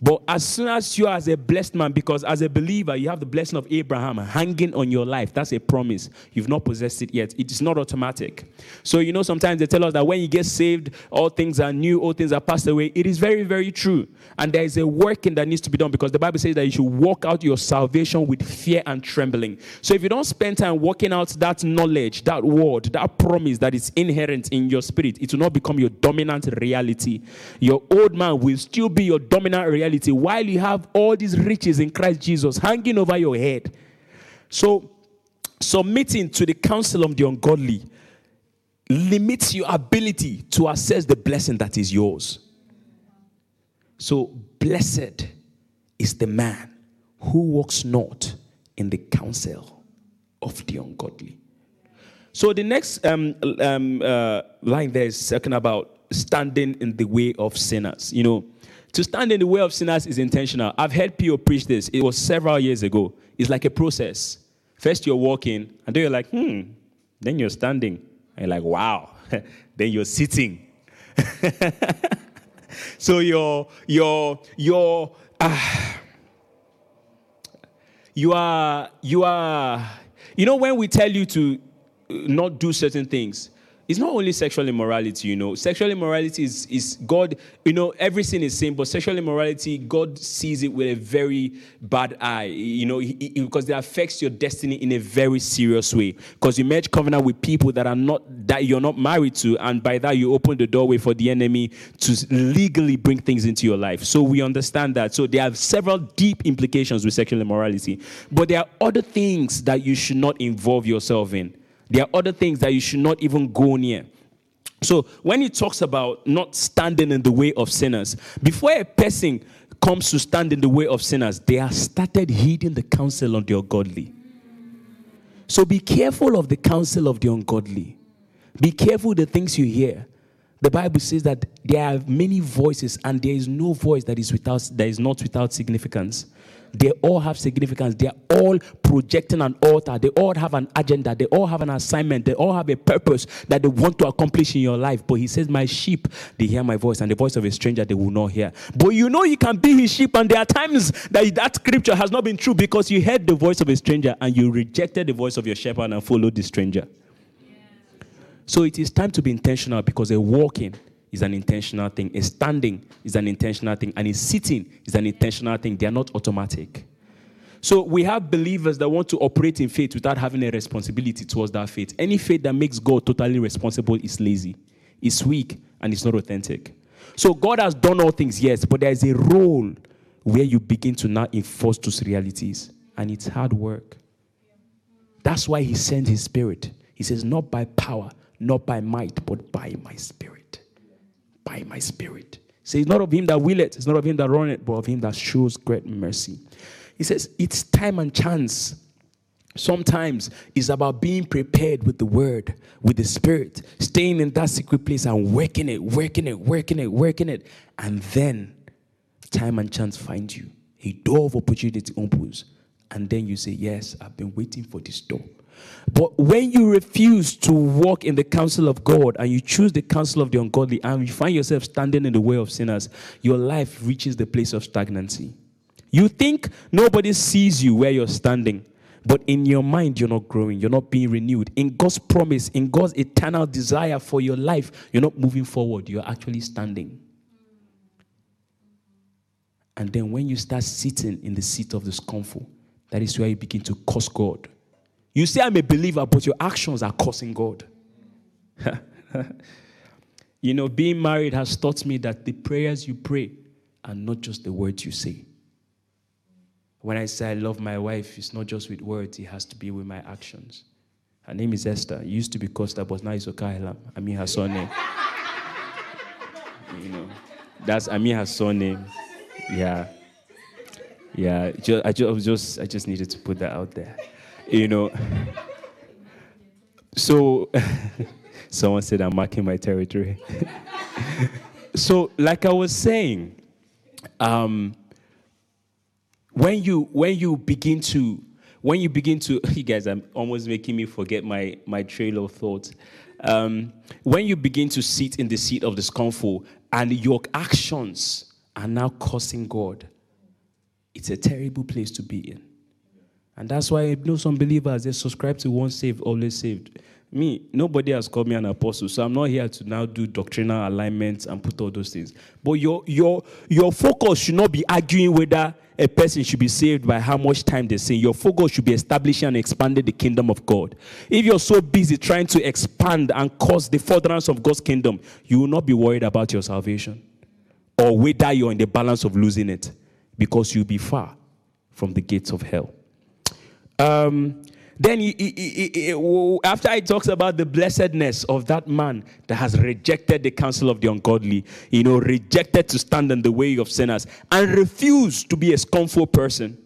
But as soon as you are as a blessed man, because as a believer, you have the blessing of Abraham hanging on your life. That's a promise. You've not possessed it yet. It is not automatic. So, you know, sometimes they tell us that when you get saved, all things are new, all things are passed away. It is very, very true. And there is a working that needs to be done because the Bible says that you should walk out your salvation with fear and trembling. So, if you don't spend time working out that knowledge, that word, that promise that is inherent in your spirit, it will not become your dominant reality. Your old man will still be your dominant reality while you have all these riches in Christ Jesus hanging over your head. So, submitting to the counsel of the ungodly limits your ability to assess the blessing that is yours. So, blessed is the man who walks not in the counsel of the ungodly. So, the next um, um, uh, line there is talking about standing in the way of sinners. You know, to stand in the way of sinners is intentional. I've heard Pio preach this. It was several years ago. It's like a process. First, you're walking, and then you're like, hmm. Then you're standing, and you're like, wow. then you're sitting. so you're, you're, you're, uh, you are, you are, you know, when we tell you to not do certain things, it's not only sexual immorality, you know. Sexual immorality is, is God, you know, everything is sin, but sexual immorality, God sees it with a very bad eye, you know, he, he, because it affects your destiny in a very serious way. Because you make covenant with people that are not, that you're not married to, and by that you open the doorway for the enemy to legally bring things into your life. So we understand that. So there are several deep implications with sexual immorality, but there are other things that you should not involve yourself in. There are other things that you should not even go near. So when he talks about not standing in the way of sinners, before a person comes to stand in the way of sinners, they have started heeding the counsel of the ungodly. So be careful of the counsel of the ungodly. Be careful the things you hear. The Bible says that there are many voices, and there is no voice that is without that is not without significance. They all have significance. They are all projecting an altar. They all have an agenda. They all have an assignment. They all have a purpose that they want to accomplish in your life. But he says, My sheep, they hear my voice, and the voice of a stranger they will not hear. But you know you can be his sheep, and there are times that that scripture has not been true because you heard the voice of a stranger and you rejected the voice of your shepherd and followed the stranger. So it is time to be intentional because a walking is an intentional thing, a standing is an intentional thing, and a sitting is an intentional thing. They are not automatic. So we have believers that want to operate in faith without having a responsibility towards that faith. Any faith that makes God totally responsible is lazy, it's weak, and it's not authentic. So God has done all things, yes, but there is a role where you begin to now enforce those realities, and it's hard work. That's why He sends His Spirit. He says, Not by power, not by might, but by my Spirit. By my Spirit. Say, it's not of him that will it, it's not of him that run it, but of him that shows great mercy. He says, it's time and chance. Sometimes it's about being prepared with the word, with the spirit, staying in that secret place and working it, working it, working it, working it. And then time and chance find you. A door of opportunity opens. And then you say, Yes, I've been waiting for this door. But when you refuse to walk in the counsel of God and you choose the counsel of the ungodly and you find yourself standing in the way of sinners, your life reaches the place of stagnancy. You think nobody sees you where you're standing, but in your mind, you're not growing, you're not being renewed. In God's promise, in God's eternal desire for your life, you're not moving forward, you're actually standing. And then when you start sitting in the seat of the discomfort, that is where you begin to curse God. You say, I'm a believer, but your actions are cursing God. you know, being married has taught me that the prayers you pray are not just the words you say. When I say I love my wife, it's not just with words, it has to be with my actions. Her name is Esther. It used to be Costa, but now it's Okailam. I mean her surname. you know, that's I mean her surname. Yeah. Yeah. I just I just needed to put that out there. You know. So someone said I'm marking my territory. so, like I was saying, um, when you when you begin to when you begin to you guys are almost making me forget my my trail of thought um, when you begin to sit in the seat of discomfort and your actions are now causing god it's a terrible place to be in and that's why I know some believers they subscribe to once saved always saved me nobody has called me an apostle so i'm not here to now do doctrinal alignments and put all those things but your your your focus should not be arguing whether a person should be saved by how much time they sin. Your focus should be establishing and expanding the kingdom of God. If you're so busy trying to expand and cause the furtherance of God's kingdom, you will not be worried about your salvation or whether you're in the balance of losing it because you'll be far from the gates of hell. Um, then he, he, he, after he talks about the blessedness of that man that has rejected the counsel of the ungodly, you know, rejected to stand in the way of sinners and refused to be a scornful person,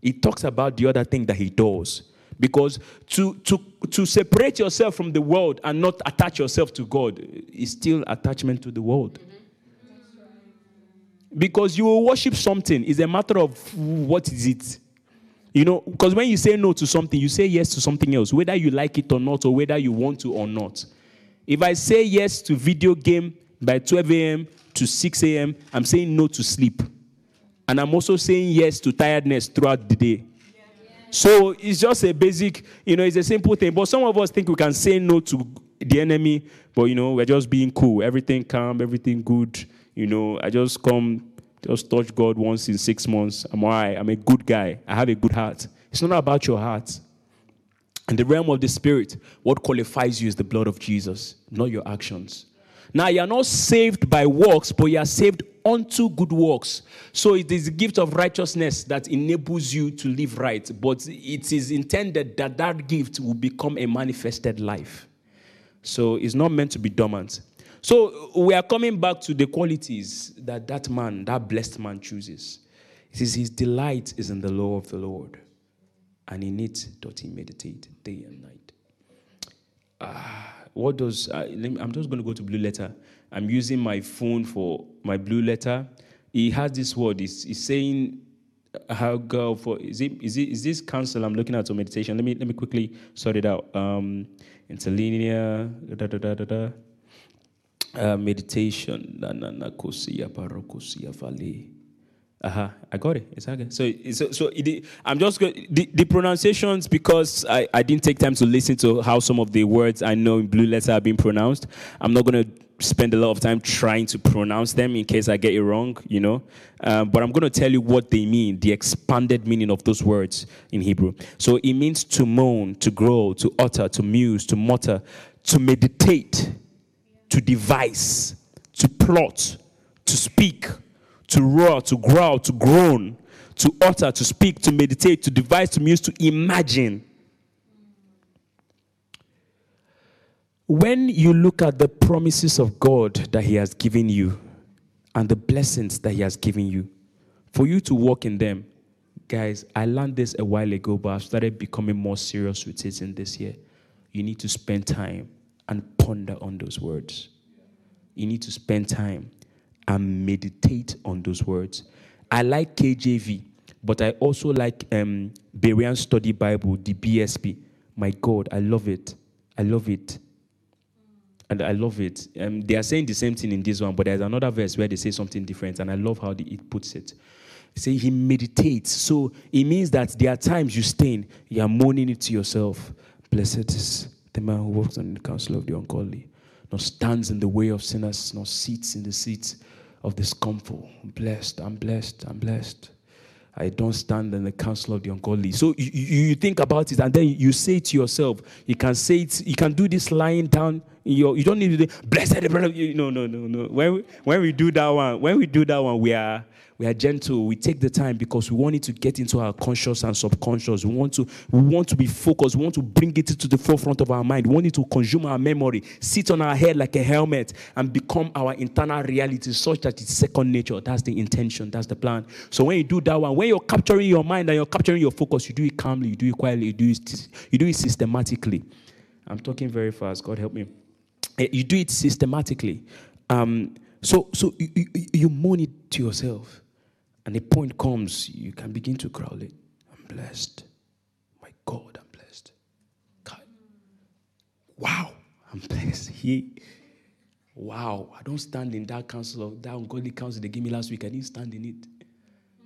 he talks about the other thing that he does. Because to, to, to separate yourself from the world and not attach yourself to God is still attachment to the world. Because you will worship something, it's a matter of what is it. You know, because when you say no to something, you say yes to something else, whether you like it or not, or whether you want to or not. If I say yes to video game by 12 a.m. to 6 a.m., I'm saying no to sleep. And I'm also saying yes to tiredness throughout the day. So it's just a basic, you know, it's a simple thing. But some of us think we can say no to the enemy, but you know, we're just being cool. Everything calm, everything good. You know, I just come, just touch God once in six months. I'm all right. I'm a good guy. I have a good heart. It's not about your heart. In the realm of the spirit, what qualifies you is the blood of Jesus, not your actions. Now, you are not saved by works, but you are saved unto good works. So it is the gift of righteousness that enables you to live right, but it is intended that that gift will become a manifested life. So it's not meant to be dormant. So we are coming back to the qualities that that man, that blessed man chooses. It says his delight is in the law of the Lord, and in it doth he meditate day and night. Ah, what does uh, I'm just going to go to blue letter. I'm using my phone for my blue letter. He has this word. He's, he's saying how go for is it is it is this counsel I'm looking at or meditation? Let me let me quickly sort it out. Um, interlinear da da da da da. Uh, meditation. Uh-huh. I got it. Okay. So, so, so it, I'm just going the, the pronunciations because I, I didn't take time to listen to how some of the words I know in blue letter are being pronounced. I'm not going to spend a lot of time trying to pronounce them in case I get it wrong, you know. Um, but I'm going to tell you what they mean, the expanded meaning of those words in Hebrew. So it means to moan, to grow, to utter, to muse, to mutter, to meditate, to devise, to plot, to speak, to roar, to growl, to groan, to utter, to speak, to meditate, to devise, to muse, to imagine. When you look at the promises of God that He has given you and the blessings that He has given you, for you to walk in them, guys, I learned this a while ago, but I've started becoming more serious with it in this year. You need to spend time and ponder on those words. You need to spend time and meditate on those words. I like KJV, but I also like um, Berean Study Bible, the BSB. My God, I love it. I love it. And I love it. Um, they are saying the same thing in this one, but there's another verse where they say something different, and I love how the, it puts it. Say he meditates. So it means that there are times you stand, you are moaning it to yourself. Blessed is the man who walks on the counsel of the ungodly, nor stands in the way of sinners, nor sits in the seats of the scornful. I'm blessed, I'm blessed, I'm blessed. I don't stand in the counsel of the ungodly. So you, you, think about it and then you say to yourself. You can say it, you can do this lying down your, you don't need to, do, blessed, no, no, no, no. When we, when we do that one, when we do that one, we are, we are gentle. We take the time because we want it to get into our conscious and subconscious. We want to, we want to be focused. We want to bring it to the forefront of our mind. We want it to consume our memory, sit on our head like a helmet, and become our internal reality such that it's second nature. That's the intention. That's the plan. So when you do that one, when you're capturing your mind and you're capturing your focus, you do it calmly, you do it quietly, you do it, you do it systematically. I'm talking very fast. God help me. Eh, You do it systematically. Um, so so you, you, you moan it to yourself. And the point comes, you can begin to growl it. I'm blessed. My God, I'm blessed. God. Wow, I'm blessed. He, wow, I don't stand in that counsel of that ungodly counsel they gave me last week. I didn't stand in it.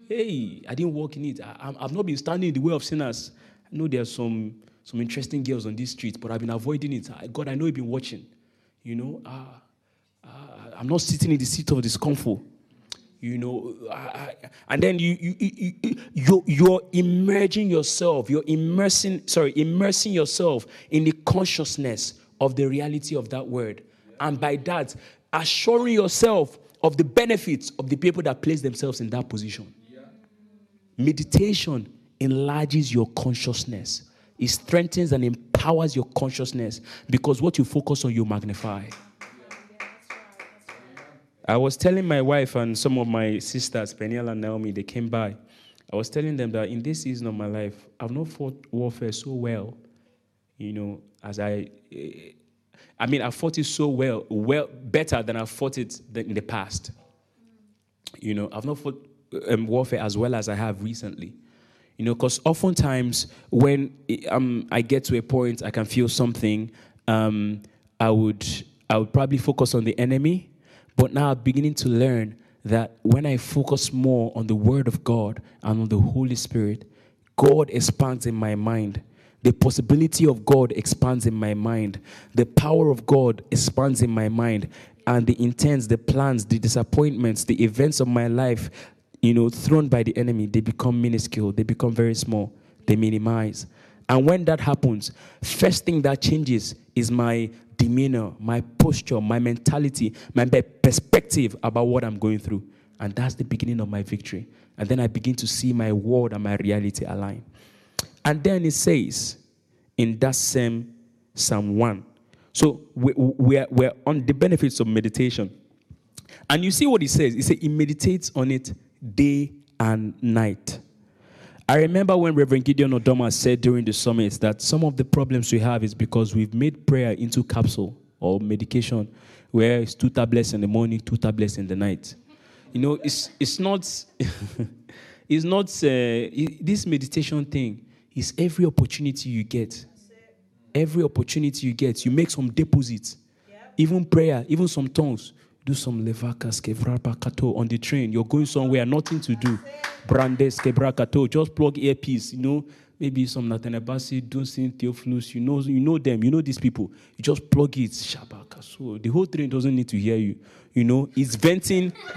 Hey, I didn't walk in it. I, I've not been standing in the way of sinners. I know there are some some interesting girls on this street, but I've been avoiding it. I, God, I know you've been watching. You know, ah, ah, I'm not sitting in the seat of discomfort. You know, I, and then you you you you you're, you're immersing yourself. You're immersing, sorry, immersing yourself in the consciousness of the reality of that word, and by that, assuring yourself of the benefits of the people that place themselves in that position. Meditation enlarges your consciousness. It strengthens and empowers your consciousness because what you focus on, you magnify. I was telling my wife and some of my sisters, Peniel and Naomi, they came by. I was telling them that in this season of my life, I've not fought warfare so well, you know, as I. eh, I mean, I fought it so well, well, better than I fought it in the past. You know, I've not fought um, warfare as well as I have recently. You know, because oftentimes when um, I get to a point, I can feel something. Um, I would, I would probably focus on the enemy, but now I'm beginning to learn that when I focus more on the Word of God and on the Holy Spirit, God expands in my mind. The possibility of God expands in my mind. The power of God expands in my mind. And the intents, the plans, the disappointments, the events of my life, you know, thrown by the enemy, they become minuscule. They become very small. They minimize. And when that happens, first thing that changes is my demeanor, my posture, my mentality, my perspective about what I'm going through. And that's the beginning of my victory. And then I begin to see my world and my reality align. And then it says in that same Psalm 1 So we, we're, we're on the benefits of meditation. And you see what he says? He says he meditates on it day and night. I remember when Reverend Gideon Odoma said during the summit that some of the problems we have is because we've made prayer into capsule or medication, where it's two tablets in the morning, two tablets in the night. You know, it's it's not it's not uh, this meditation thing is every opportunity you get. Every opportunity you get, you make some deposits. Even prayer, even some tongues. Do some levakas kevrapakato on the train. You're going somewhere, nothing to do. Brandes kebrakato. Just plug earpiece, you know. Maybe some Nathaniel Bassey, Dunsin, Theophilus, you know, you know them, you know these people. You just plug it, Shabaka. So the whole train doesn't need to hear you. You know, it's venting.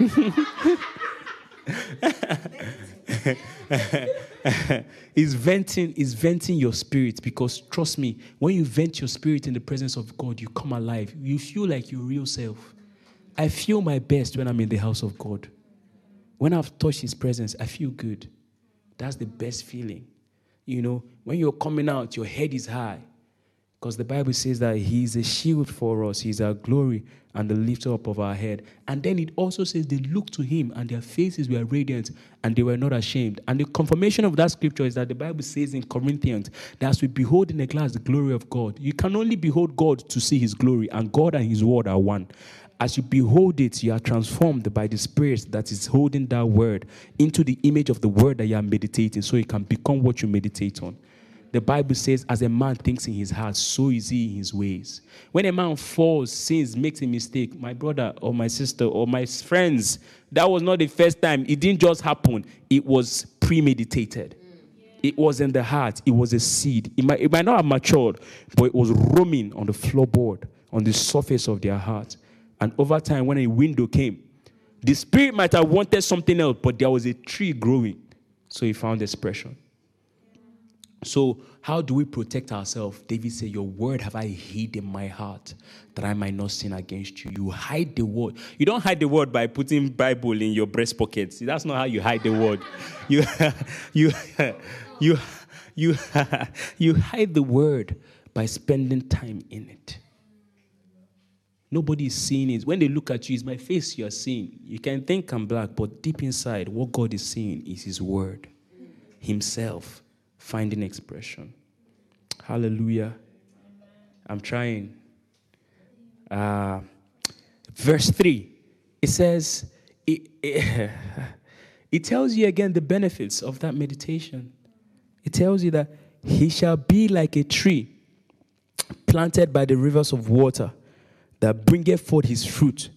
it's venting it's venting your spirit because trust me when you vent your spirit in the presence of god you come alive you feel like your real self i feel my best when i'm in the house of god when i've touched his presence i feel good that's the best feeling you know when you're coming out your head is high because the Bible says that He is a shield for us, He's our glory and the lifter up of our head. And then it also says they looked to Him and their faces were radiant and they were not ashamed. And the confirmation of that scripture is that the Bible says in Corinthians that as we behold in a glass the glory of God, you can only behold God to see His glory, and God and His word are one. As you behold it, you are transformed by the Spirit that is holding that word into the image of the word that you are meditating so it can become what you meditate on. The Bible says, as a man thinks in his heart, so is he in his ways. When a man falls, sins, makes a mistake, my brother or my sister or my friends, that was not the first time. It didn't just happen, it was premeditated. It was in the heart, it was a seed. It might, it might not have matured, but it was roaming on the floorboard, on the surface of their heart. And over time, when a window came, the spirit might have wanted something else, but there was a tree growing. So he found expression. So, how do we protect ourselves? David said, Your word have I hid in my heart that I might not sin against you. You hide the word. You don't hide the word by putting Bible in your breast pocket. See, that's not how you hide the word. You, you, you, you, you hide the word by spending time in it. Nobody is seeing it. When they look at you, it's my face you are seeing. You can think I'm black, but deep inside, what God is seeing is His word, Himself finding expression. Hallelujah. I'm trying. Uh, verse 3, it says, it, it, it tells you again the benefits of that meditation. It tells you that he shall be like a tree planted by the rivers of water that bringeth forth his fruit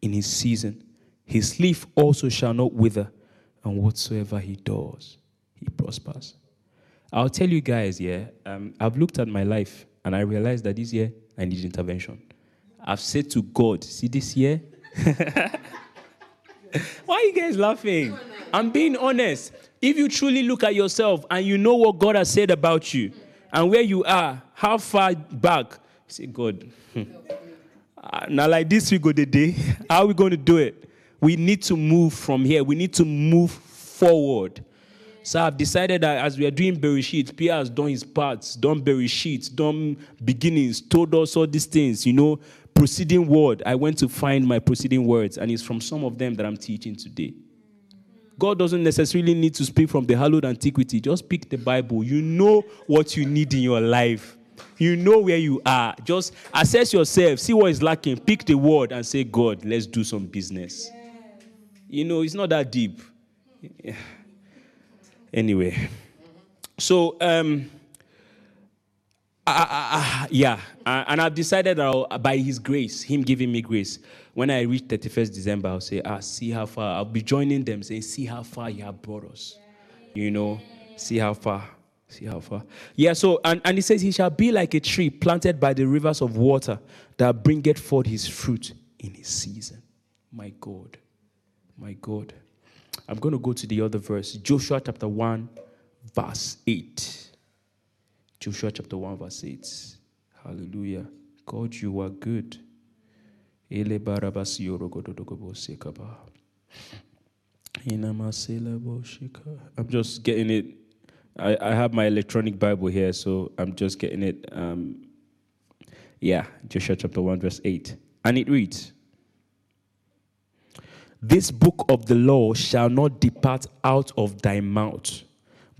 in his season. His leaf also shall not wither, and whatsoever he does, he prospers. I'll tell you guys, yeah, um, I've looked at my life and I realized that this year I need intervention. I've said to God, see this year? Why are you guys laughing? I'm being honest. If you truly look at yourself and you know what God has said about you and where you are, how far back, say, God, uh, now like this we go the day. How are we going to do it? We need to move from here. We need to move forward. So I've decided that as we are doing Bereshit, Pierre has done his parts, done Bereshit, done beginnings, told us all these things, you know, proceeding word. I went to find my proceeding words, and it's from some of them that I'm teaching today. God doesn't necessarily need to speak from the hallowed antiquity. Just pick the Bible. You know what you need in your life. You know where you are. Just assess yourself, see what is lacking, pick the word, and say, God, let's do some business. You know, it's not that deep. Anyway, so um, I, I, yeah, and I've decided that by His grace, Him giving me grace, when I reach 31st December, I'll say, ah, see how far. I'll be joining them, saying, see how far you have brought us. You know, see how far. See how far. Yeah, so, and, and he says, He shall be like a tree planted by the rivers of water that bringeth forth his fruit in his season. My God. My God. I'm going to go to the other verse, Joshua chapter 1, verse 8. Joshua chapter 1, verse 8. Hallelujah. God, you are good. I'm just getting it. I, I have my electronic Bible here, so I'm just getting it. Um, Yeah, Joshua chapter 1, verse 8. And it reads This book of the law shall not depart out of thy mouth,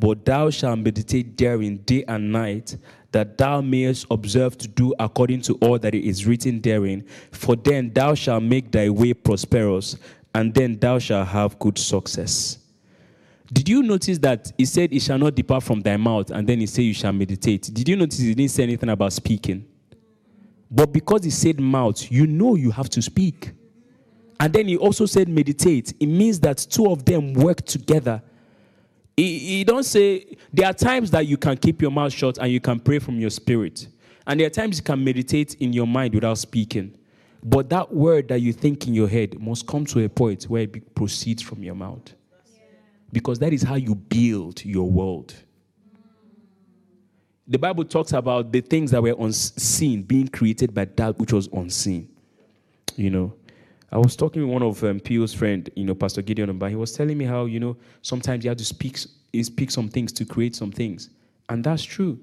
but thou shalt meditate therein day and night, that thou mayest observe to do according to all that is written therein. For then thou shalt make thy way prosperous, and then thou shalt have good success. Did you notice that he said, It shall not depart from thy mouth, and then he said, You shall meditate? Did you notice he didn't say anything about speaking? But because he said mouth, you know you have to speak. And then he also said meditate. It means that two of them work together. He, he don't say there are times that you can keep your mouth shut and you can pray from your spirit. And there are times you can meditate in your mind without speaking. But that word that you think in your head must come to a point where it proceeds from your mouth. Because that is how you build your world. The Bible talks about the things that were unseen being created by that which was unseen. You know, I was talking with one of um, Pio's friend, you know, Pastor Gideon, but he was telling me how, you know, sometimes you have to speak, speak some things to create some things. And that's true.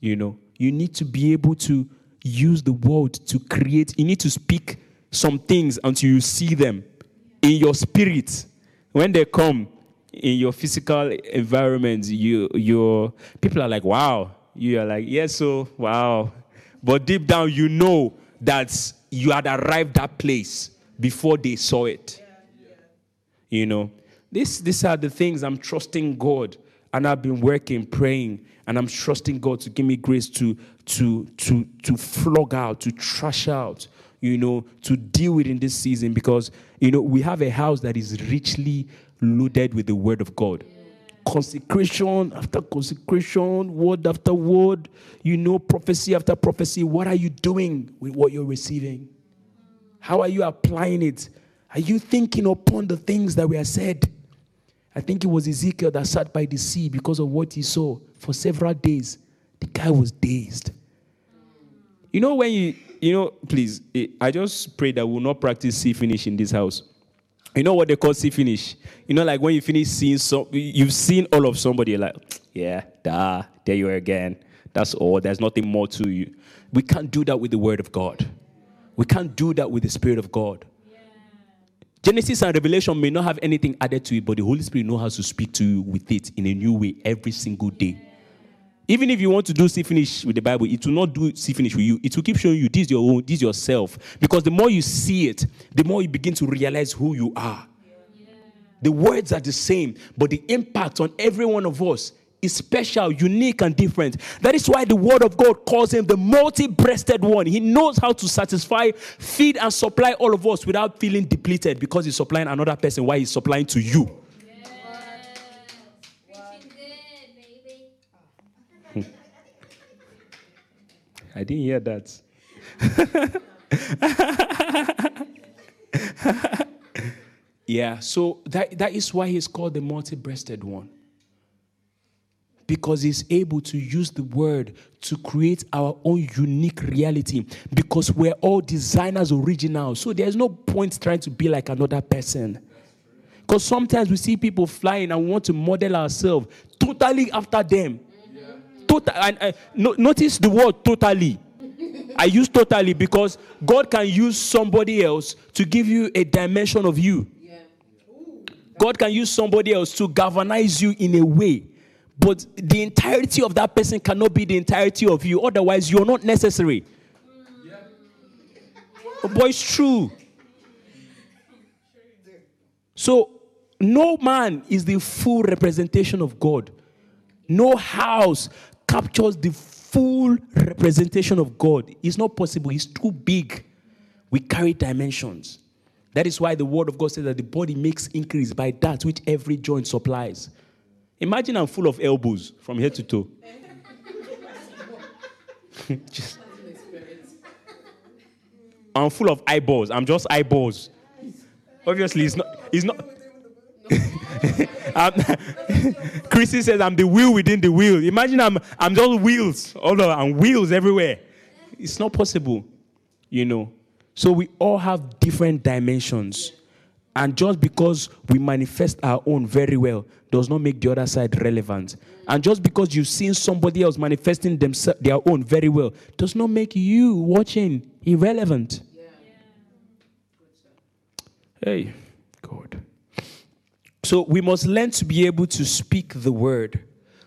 You know, you need to be able to use the word to create. You need to speak some things until you see them in your spirit. When they come in your physical environment, you your people are like, wow. You are like, yes, so wow. But deep down, you know that you had arrived that place before they saw it. You know, this, these are the things I'm trusting God, and I've been working, praying, and I'm trusting God to give me grace to to to to flog out, to trash out, you know, to deal with in this season because you know we have a house that is richly loaded with the Word of God. Consecration after consecration, word after word, you know, prophecy after prophecy. What are you doing with what you're receiving? How are you applying it? Are you thinking upon the things that were said? I think it was Ezekiel that sat by the sea because of what he saw for several days. The guy was dazed. You know, when you, you know, please, I just pray that we'll not practice see finish in this house. You know what they call see finish? You know, like when you finish seeing some, you've seen all of somebody, you're like, yeah, da, there you are again. That's all. There's nothing more to you. We can't do that with the word of God. We can't do that with the Spirit of God. Genesis and Revelation may not have anything added to it, but the Holy Spirit knows how to speak to you with it in a new way every single day. Even if you want to do see finish with the Bible, it will not do see finish with you. It will keep showing you this your own, this yourself. Because the more you see it, the more you begin to realize who you are. The words are the same, but the impact on every one of us is special, unique, and different. That is why the word of God calls him the multi breasted one. He knows how to satisfy, feed, and supply all of us without feeling depleted because he's supplying another person while he's supplying to you. Preaching good, baby. I didn't hear that. yeah, so that, that is why he's called the multi breasted one. Because he's able to use the word to create our own unique reality. Because we're all designers original. So there's no point trying to be like another person. Because sometimes we see people flying and we want to model ourselves totally after them. Total, and, uh, no, notice the word totally. I use totally because God can use somebody else to give you a dimension of you. God can use somebody else to galvanize you in a way. But the entirety of that person cannot be the entirety of you. Otherwise, you're not necessary. But it's true. So, no man is the full representation of God. No house captures the full representation of God. It's not possible. It's too big. We carry dimensions. That is why the word of God says that the body makes increase by that which every joint supplies. Imagine I'm full of elbows from head to toe. Just- I'm full of eyeballs. I'm just eyeballs. Obviously, it's not. It's not. Chrissy says I'm the wheel within the wheel. Imagine I'm I'm just wheels, all over, and wheels everywhere. It's not possible, you know. So we all have different dimensions, And just because we manifest our own very well does not make the other side relevant. And just because you've seen somebody else manifesting themse- their own very well does not make you watching irrelevant. Hey. So we must learn to be able to speak the word.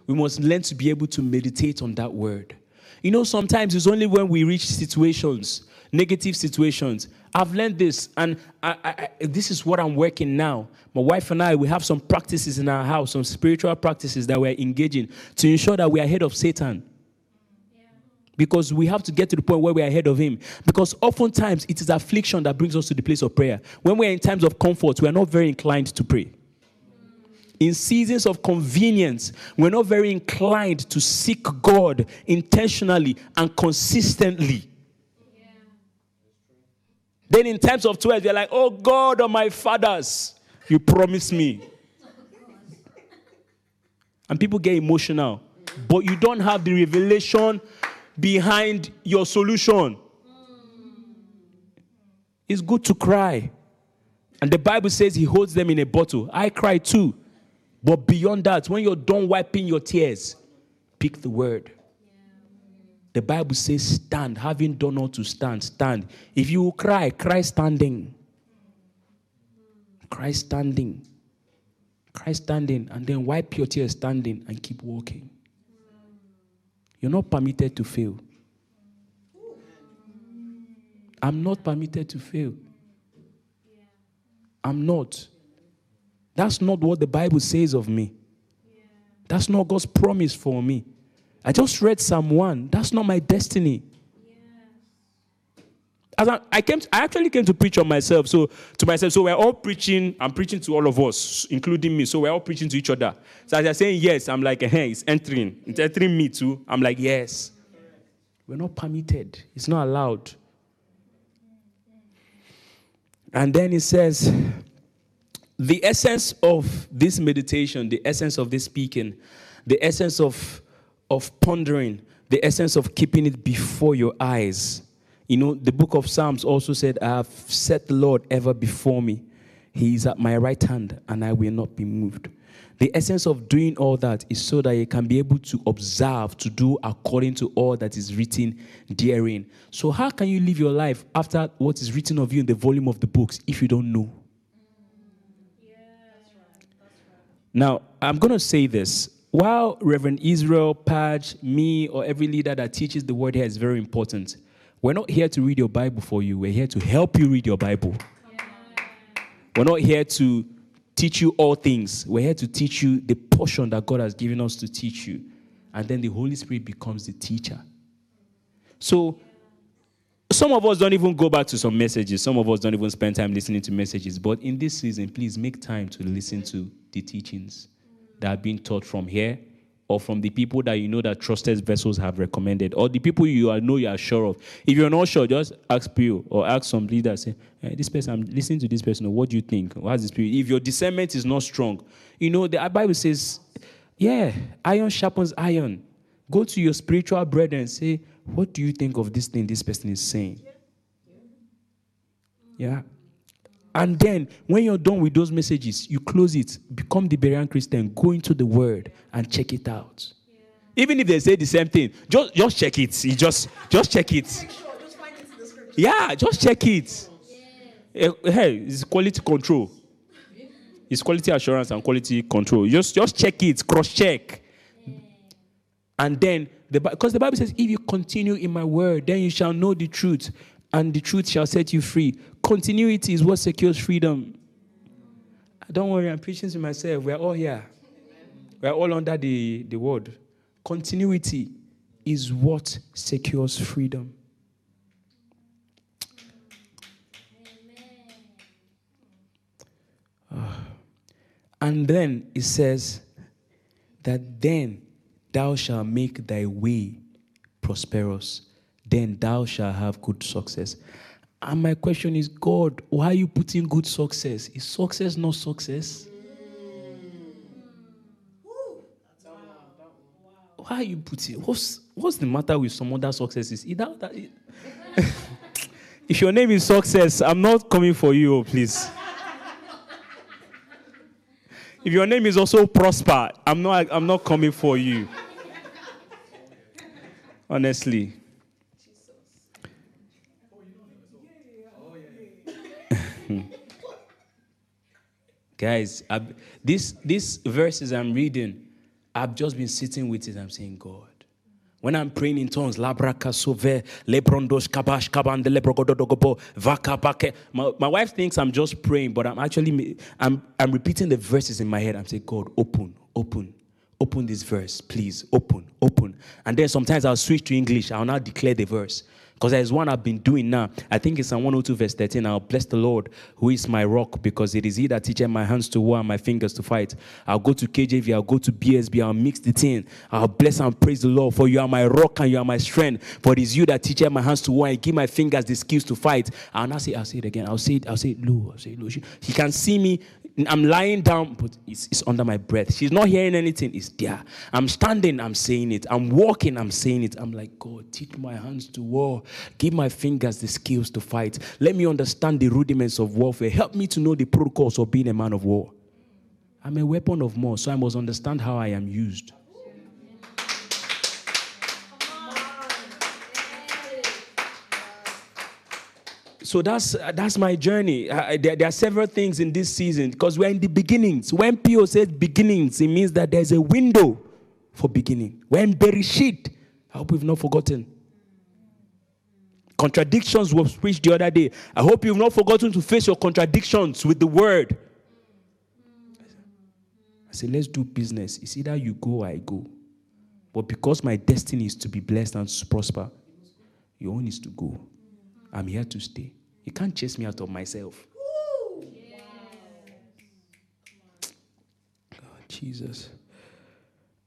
We must learn to be able to meditate on that word. You know, sometimes it's only when we reach situations, negative situations. I've learned this, and I, I, this is what I'm working now. My wife and I, we have some practices in our house, some spiritual practices that we're engaging to ensure that we are ahead of Satan. Because we have to get to the point where we are ahead of him. Because oftentimes it is affliction that brings us to the place of prayer. When we're in times of comfort, we are not very inclined to pray. In seasons of convenience, we're not very inclined to seek God intentionally and consistently. Then, in times of trials, we're like, oh God of my fathers, you promised me. And people get emotional, but you don't have the revelation behind your solution. It's good to cry. And the Bible says he holds them in a bottle. I cry too. But beyond that, when you're done wiping your tears, pick the word. The Bible says, stand. Having done all to stand, stand. If you cry, cry standing. Cry standing. Cry standing. And then wipe your tears standing and keep walking. You're not permitted to fail. I'm not permitted to fail. I'm not. That's not what the Bible says of me. That's not God's promise for me. I just read Psalm 1. That's not my destiny. As I, I came, I actually came to preach on myself. So to myself, so we're all preaching. I'm preaching to all of us, including me. So we're all preaching to each other. So as they're saying yes, I'm like, hey, it's entering. It's entering me too. I'm like, yes. We're not permitted. It's not allowed. And then it says, the essence of this meditation, the essence of this speaking, the essence of, of pondering, the essence of keeping it before your eyes. You know, the book of Psalms also said, I have set the Lord ever before me. He is at my right hand, and I will not be moved. The essence of doing all that is so that you can be able to observe, to do according to all that is written therein. So, how can you live your life after what is written of you in the volume of the books if you don't know? Now, I'm going to say this. While Reverend Israel, Page, me, or every leader that teaches the word here is very important, we're not here to read your Bible for you. We're here to help you read your Bible. We're not here to teach you all things. We're here to teach you the portion that God has given us to teach you. And then the Holy Spirit becomes the teacher. So, some of us don't even go back to some messages. Some of us don't even spend time listening to messages. But in this season, please make time to listen to the teachings that are being taught from here or from the people that you know that trusted vessels have recommended or the people you know you are sure of. If you're not sure, just ask Pio or ask some leader. Say, hey, this person, I'm listening to this person. What do you think? What's the spirit? If your discernment is not strong, you know, the Bible says, yeah, iron sharpens iron. Go to your spiritual brethren and say, what do you think of this thing this person is saying? Yeah. And then when you're done with those messages, you close it, become the Berean Christian, go into the word and check it out. Even if they say the same thing, just just check it. You just just check it. Yeah, just check it. Eh, Hey, it's quality control. It's quality assurance and quality control. Just just check it, cross check. And then the because the Bible says, if you continue in my word, then you shall know the truth, and the truth shall set you free. Continuity is what secures freedom. Don't worry, I'm preaching to myself. We're all here. We're all under the, the word. Continuity is what secures freedom. Ah. And then it says that then thou shalt make thy way prosperous, then thou shalt have good success. And my question is, God, why are you putting good success? Is success not success? Why are you putting? What's what's the matter with some other successes? Either that, if your name is success, I'm not coming for you, oh, please. If your name is also Prosper, I'm not, I'm not coming for you. Honestly. Guys, I've, this, these verses I'm reading, I've just been sitting with it. I'm saying, God. When I'm praying in tongues, labraka kabash kaban de lebrogodogobo, vaka bake. My, my wife thinks I'm just praying, but I'm actually I'm I'm repeating the verses in my head. I'm saying, God, open, open, open this verse, please, open, open. And then sometimes I'll switch to English. I'll now declare the verse. Because there's one I've been doing now. I think it's Psalm 102, verse 13. I'll bless the Lord, who is my rock, because it is He that teaches my hands to war and my fingers to fight. I'll go to KJV, I'll go to BSB, I'll mix the thing. I'll bless and praise the Lord, for you are my rock and you are my strength. For it is you that teaches my hands to war and give my fingers the skills to fight. And I'll say, I'll say it again. I'll say it, I'll say it low. I'll say it low. She, she can see me I'm lying down, but it's, it's, under my breath. She's not hearing anything, it's there. I'm standing, I'm saying it. I'm walking, I'm saying it. I'm like, God, teach my hands to war. Give my fingers the skills to fight. Let me understand the rudiments of warfare. Help me to know the protocols of being a man of war. I'm a weapon of war, so I must understand how I am used. So that's that's my journey. Uh, there, there, are several things in this season because we're in the beginnings. When Pio says beginnings, it means that there's a window for beginning. When Bereshit, I hope we've not forgotten. Contradictions was preached the other day. I hope you've not forgotten to face your contradictions with the word. I said, let's do business. It's either you go or I go. But because my destiny is to be blessed and to prosper, your own is to go. I'm here to stay. You can't chase me out of myself. God, Jesus.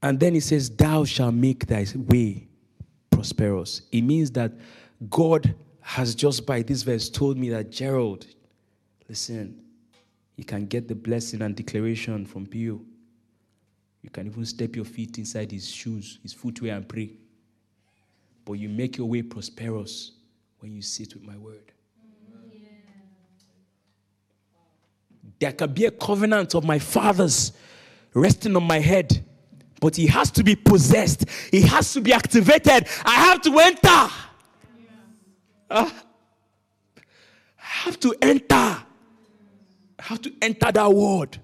And then he says, Thou shalt make thy way prosperous. It means that God has just by this verse told me that Gerald, listen, you can get the blessing and declaration from Pio. You can even step your feet inside his shoes, his footwear, and pray. But you make your way prosperous when you sit with my word. There can be a covenant of my father's resting on my head, but he has to be possessed, he has to be activated. I have to enter. Uh, I have to enter. I have to enter that word.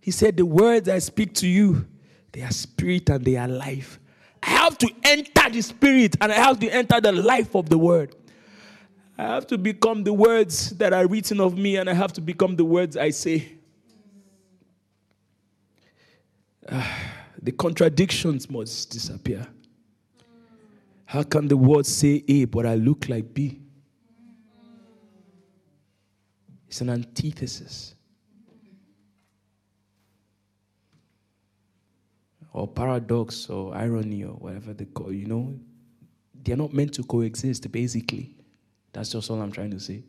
He said, The words I speak to you, they are spirit and they are life. I have to enter the spirit and I have to enter the life of the word. I have to become the words that are written of me, and I have to become the words I say. Uh, the contradictions must disappear. How can the word say A, but I look like B? It's an antithesis. Or paradox or irony or whatever they call, you know, they're not meant to coexist, basically. That's just all I'm trying to say.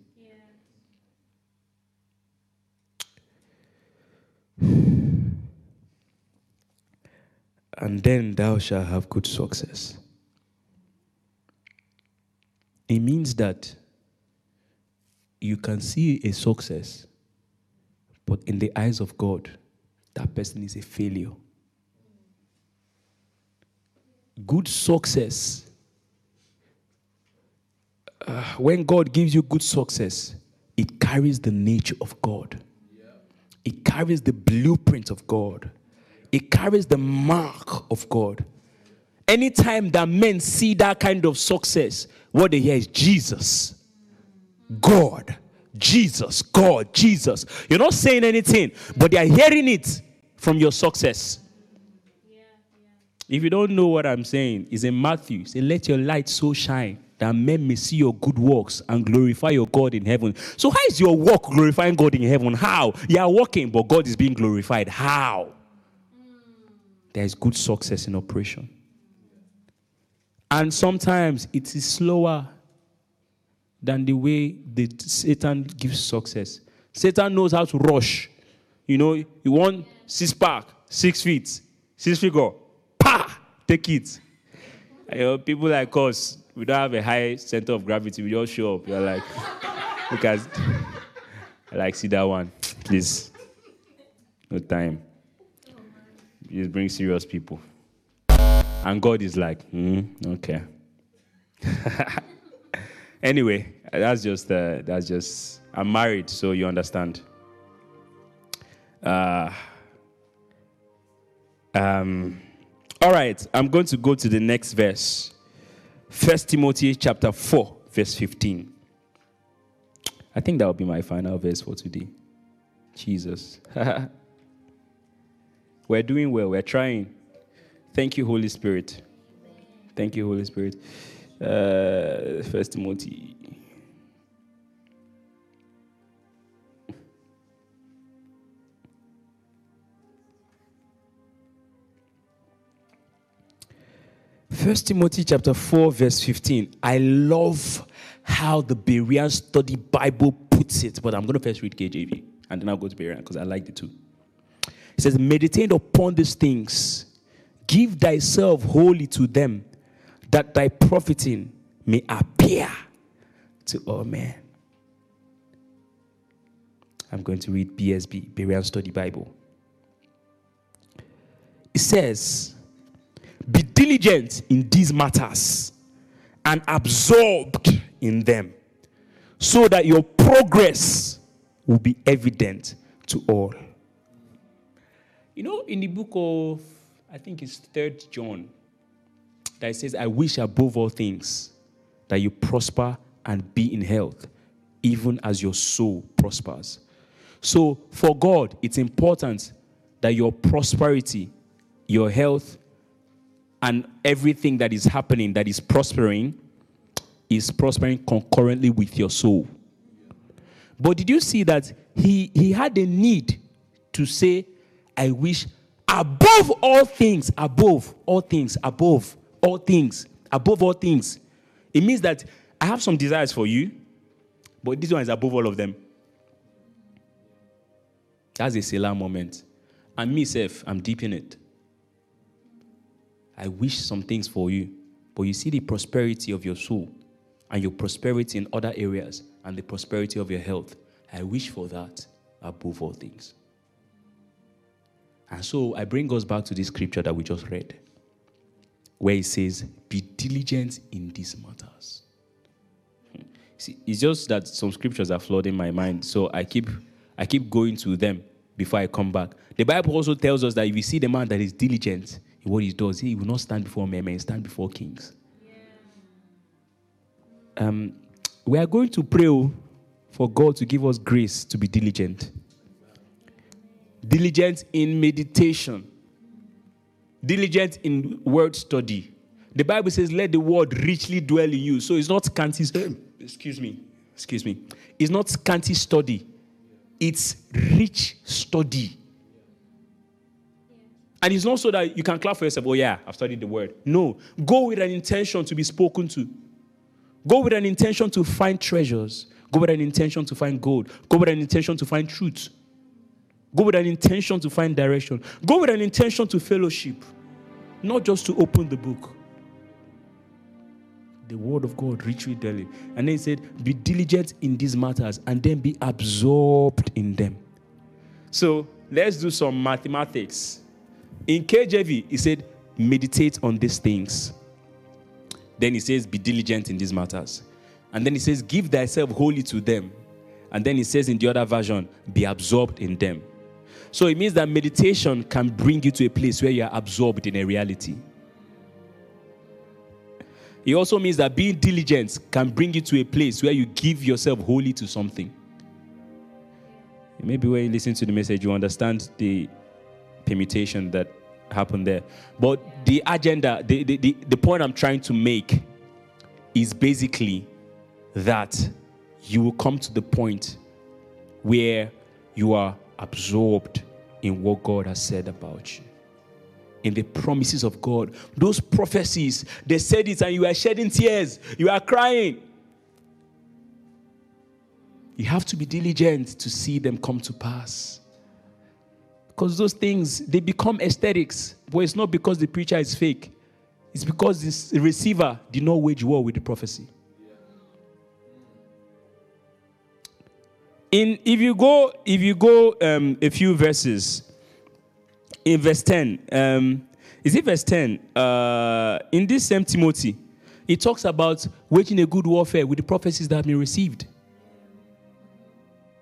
and then thou shalt have good success. It means that you can see a success, but in the eyes of God, that person is a failure. Good success uh, when God gives you good success, it carries the nature of God. It carries the blueprint of God. It carries the mark of God. Anytime that men see that kind of success, what they hear is Jesus, God, Jesus, God, Jesus. You're not saying anything, but they are hearing it from your success. If you don't know what I'm saying, it's in Matthew. Say, let your light so shine that men may see your good works and glorify your God in heaven. So, how is your work glorifying God in heaven? How? You are working, but God is being glorified. How? There is good success in operation. And sometimes it is slower than the way that Satan gives success. Satan knows how to rush. You know, you want six pack, six feet, six figure, pa, take it. You know, people like us, we don't have a high center of gravity. We just show up. You're like, at, I like, see that one, please. No time. Just bring serious people. And God is like, hmm, okay. anyway, that's just uh, that's just I'm married, so you understand. Uh, um, all right, I'm going to go to the next verse. First Timothy chapter 4, verse 15. I think that will be my final verse for today. Jesus. we're doing well, we're trying. Thank you, Holy Spirit. Thank you, Holy Spirit. Uh, First Timothy. First Timothy chapter 4, verse 15. I love how the Berean Study Bible puts it, but I'm going to first read KJV and then I'll go to Berean because I like the two. It says, Meditate upon these things, give thyself wholly to them, that thy profiting may appear to all men. I'm going to read BSB, Berean Study Bible. It says, Be diligent in these matters and absorbed in them, so that your progress will be evident to all. You know, in the book of, I think it's Third John, that it says, I wish above all things that you prosper and be in health, even as your soul prospers. So, for God, it's important that your prosperity, your health, and everything that is happening, that is prospering, is prospering concurrently with your soul. But did you see that he, he had a need to say, I wish above all things, above all things, above all things, above all things. It means that I have some desires for you, but this one is above all of them. That's a Selah moment. And me, self, I'm deep in it. I wish some things for you, but you see the prosperity of your soul and your prosperity in other areas and the prosperity of your health. I wish for that above all things. And so I bring us back to this scripture that we just read, where it says, Be diligent in these matters. See, it's just that some scriptures are flooding my mind, so I keep I keep going to them before I come back. The Bible also tells us that if you see the man that is diligent what he does, he will not stand before men, men stand before kings. Um, we are going to pray oh, for God to give us grace to be diligent. Diligent in meditation, diligent in word study. The Bible says, Let the word richly dwell in you. So it's not scanty, excuse me, excuse me. It's not scanty study, it's rich study. And it's not so that you can clap for yourself, oh, yeah, I've studied the word. No, go with an intention to be spoken to. Go with an intention to find treasures. Go with an intention to find gold. Go with an intention to find truth. Go with an intention to find direction. Go with an intention to fellowship, not just to open the book. The word of God richly daily. And then he said, Be diligent in these matters and then be absorbed in them. So let's do some mathematics. In KJV, he said, Meditate on these things. Then he says, Be diligent in these matters. And then he says, Give thyself wholly to them. And then he says in the other version, Be absorbed in them. So it means that meditation can bring you to a place where you are absorbed in a reality. It also means that being diligent can bring you to a place where you give yourself wholly to something. Maybe when you listen to the message, you understand the permutation that happened there. But the agenda, the, the, the, the point I'm trying to make is basically that you will come to the point where you are absorbed in what God has said about you. In the promises of God. Those prophecies, they said it and you are shedding tears, you are crying. You have to be diligent to see them come to pass. Because those things, they become aesthetics. But it's not because the preacher is fake, it's because this- the receiver did not wage war with the prophecy. In if you go if you go um, a few verses in verse 10. Um, is it verse 10? Uh, in this same Timothy, it talks about waging a good warfare with the prophecies that have been received.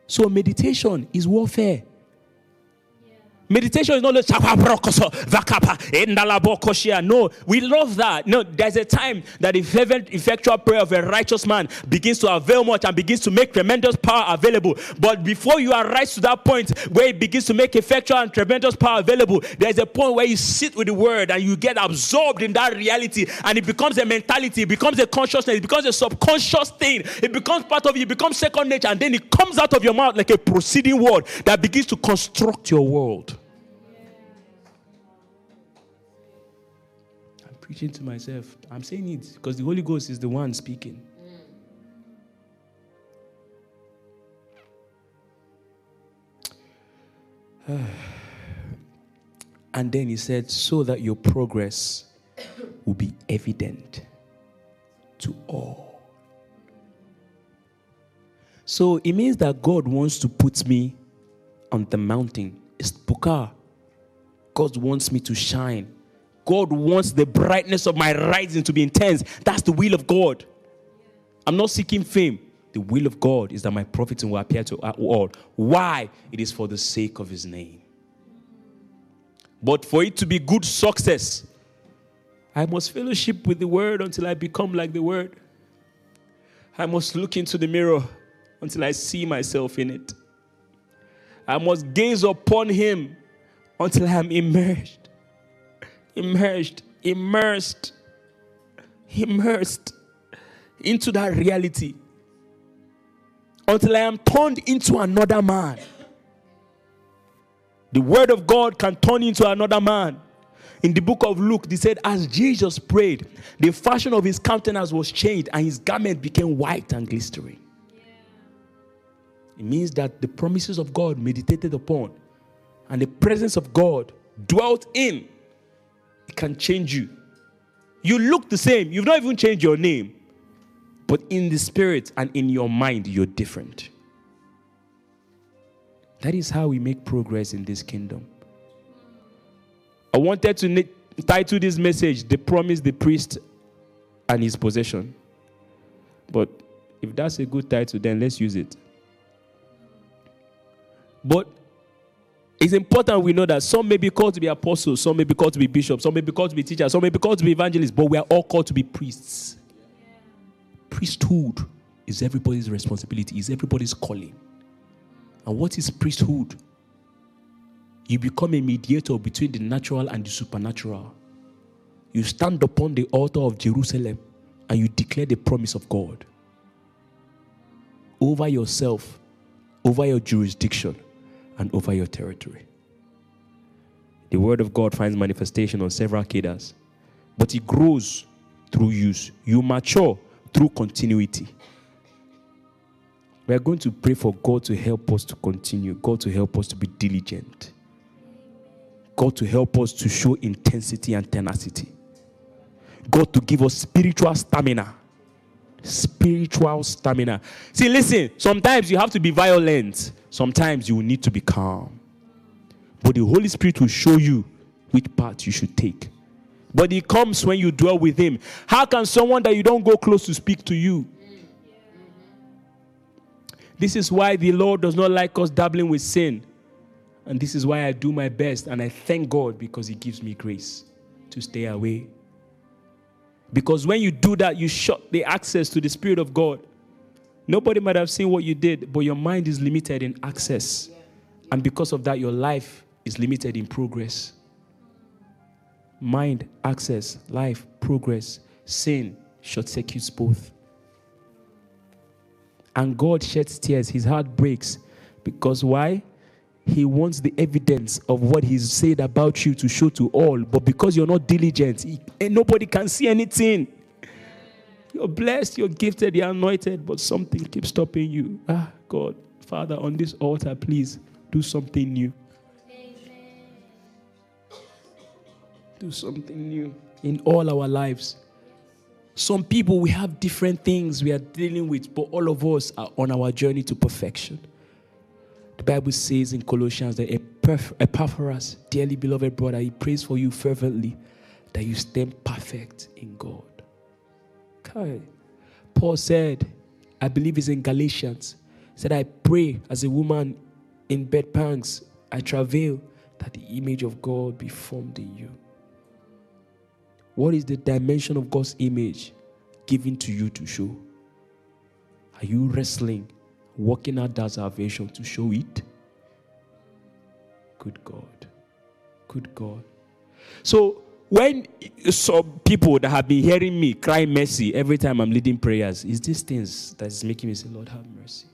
So meditation is warfare. Meditation is not just no, we love that. No, there's a time that the fervent, effectual prayer of a righteous man begins to avail much and begins to make tremendous power available. But before you arise to that point where it begins to make effectual and tremendous power available, there's a point where you sit with the word and you get absorbed in that reality, and it becomes a mentality, it becomes a consciousness, it becomes a subconscious thing, it becomes part of you, it becomes second nature, and then it comes out of your mouth like a proceeding word that begins to construct your world. Preaching to myself. I'm saying it because the Holy Ghost is the one speaking. and then he said, so that your progress will be evident to all. So it means that God wants to put me on the mountain. It's Buka. God wants me to shine. God wants the brightness of my rising to be intense. That's the will of God. I'm not seeking fame. The will of God is that my prophets will appear uh, to all. Why? It is for the sake of his name. But for it to be good success, I must fellowship with the word until I become like the word. I must look into the mirror until I see myself in it. I must gaze upon him until I am immersed, immersed, immersed, immersed into that reality until I am turned into another man. The word of God can turn into another man. In the book of Luke, they said, as Jesus prayed, the fashion of his countenance was changed and his garment became white and glistering. It means that the promises of God meditated upon and the presence of God dwelt in, it can change you. You look the same, you've not even changed your name, but in the spirit and in your mind, you're different. That is how we make progress in this kingdom. I wanted to title this message, The Promise, the Priest, and His Possession. But if that's a good title, then let's use it. But it's important we know that some may be called to be apostles, some may be called to be bishops, some may be called to be teachers, some may be called to be evangelists, but we are all called to be priests. Priesthood is everybody's responsibility, is everybody's calling. And what is priesthood? You become a mediator between the natural and the supernatural. You stand upon the altar of Jerusalem and you declare the promise of God over yourself, over your jurisdiction, and over your territory. The word of God finds manifestation on several cadres, but it grows through use. You mature through continuity. We are going to pray for God to help us to continue, God to help us to be diligent, God to help us to show intensity and tenacity, God to give us spiritual stamina. Spiritual stamina. See, listen, sometimes you have to be violent, sometimes you need to be calm. But the Holy Spirit will show you which path you should take. But it comes when you dwell with Him. How can someone that you don't go close to speak to you? This is why the Lord does not like us dabbling with sin. And this is why I do my best and I thank God because He gives me grace to stay away. Because when you do that, you shut the access to the Spirit of God. Nobody might have seen what you did, but your mind is limited in access. And because of that, your life is limited in progress. Mind, access, life, progress, sin short circuits both. And God sheds tears, his heart breaks. Because why? He wants the evidence of what he's said about you to show to all. But because you're not diligent, he, and nobody can see anything. You're blessed, you're gifted, you're anointed, but something keeps stopping you. Ah, God, Father, on this altar, please do something new. Do something new in all our lives. Some people, we have different things we are dealing with, but all of us are on our journey to perfection. The Bible says in Colossians that Epaph- Epaphras, dearly beloved brother, he prays for you fervently that you stand perfect in God. Kai. Paul said, I believe it's in Galatians, said, I pray as a woman in bed pangs, I travail that the image of God be formed in you. What is the dimension of God's image given to you to show? Are you wrestling, working out that salvation to show it? Good God. Good God. So when some people that have been hearing me cry mercy every time I'm leading prayers, is these things that is making me say, Lord, have mercy.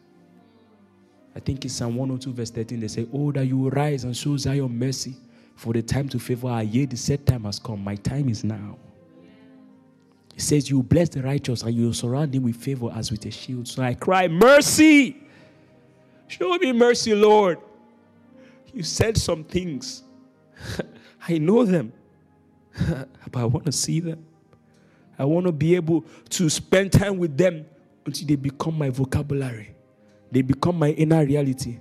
I think in Psalm 102, verse 13, they say, Oh, that you will rise and show Zion mercy, for the time to favor our yea, the set time has come. My time is now. He says, You bless the righteous and you surround him with favor as with a shield. So I cry, Mercy! Show me mercy, Lord. You said some things. I know them, but I want to see them. I want to be able to spend time with them until they become my vocabulary. They become my inner reality.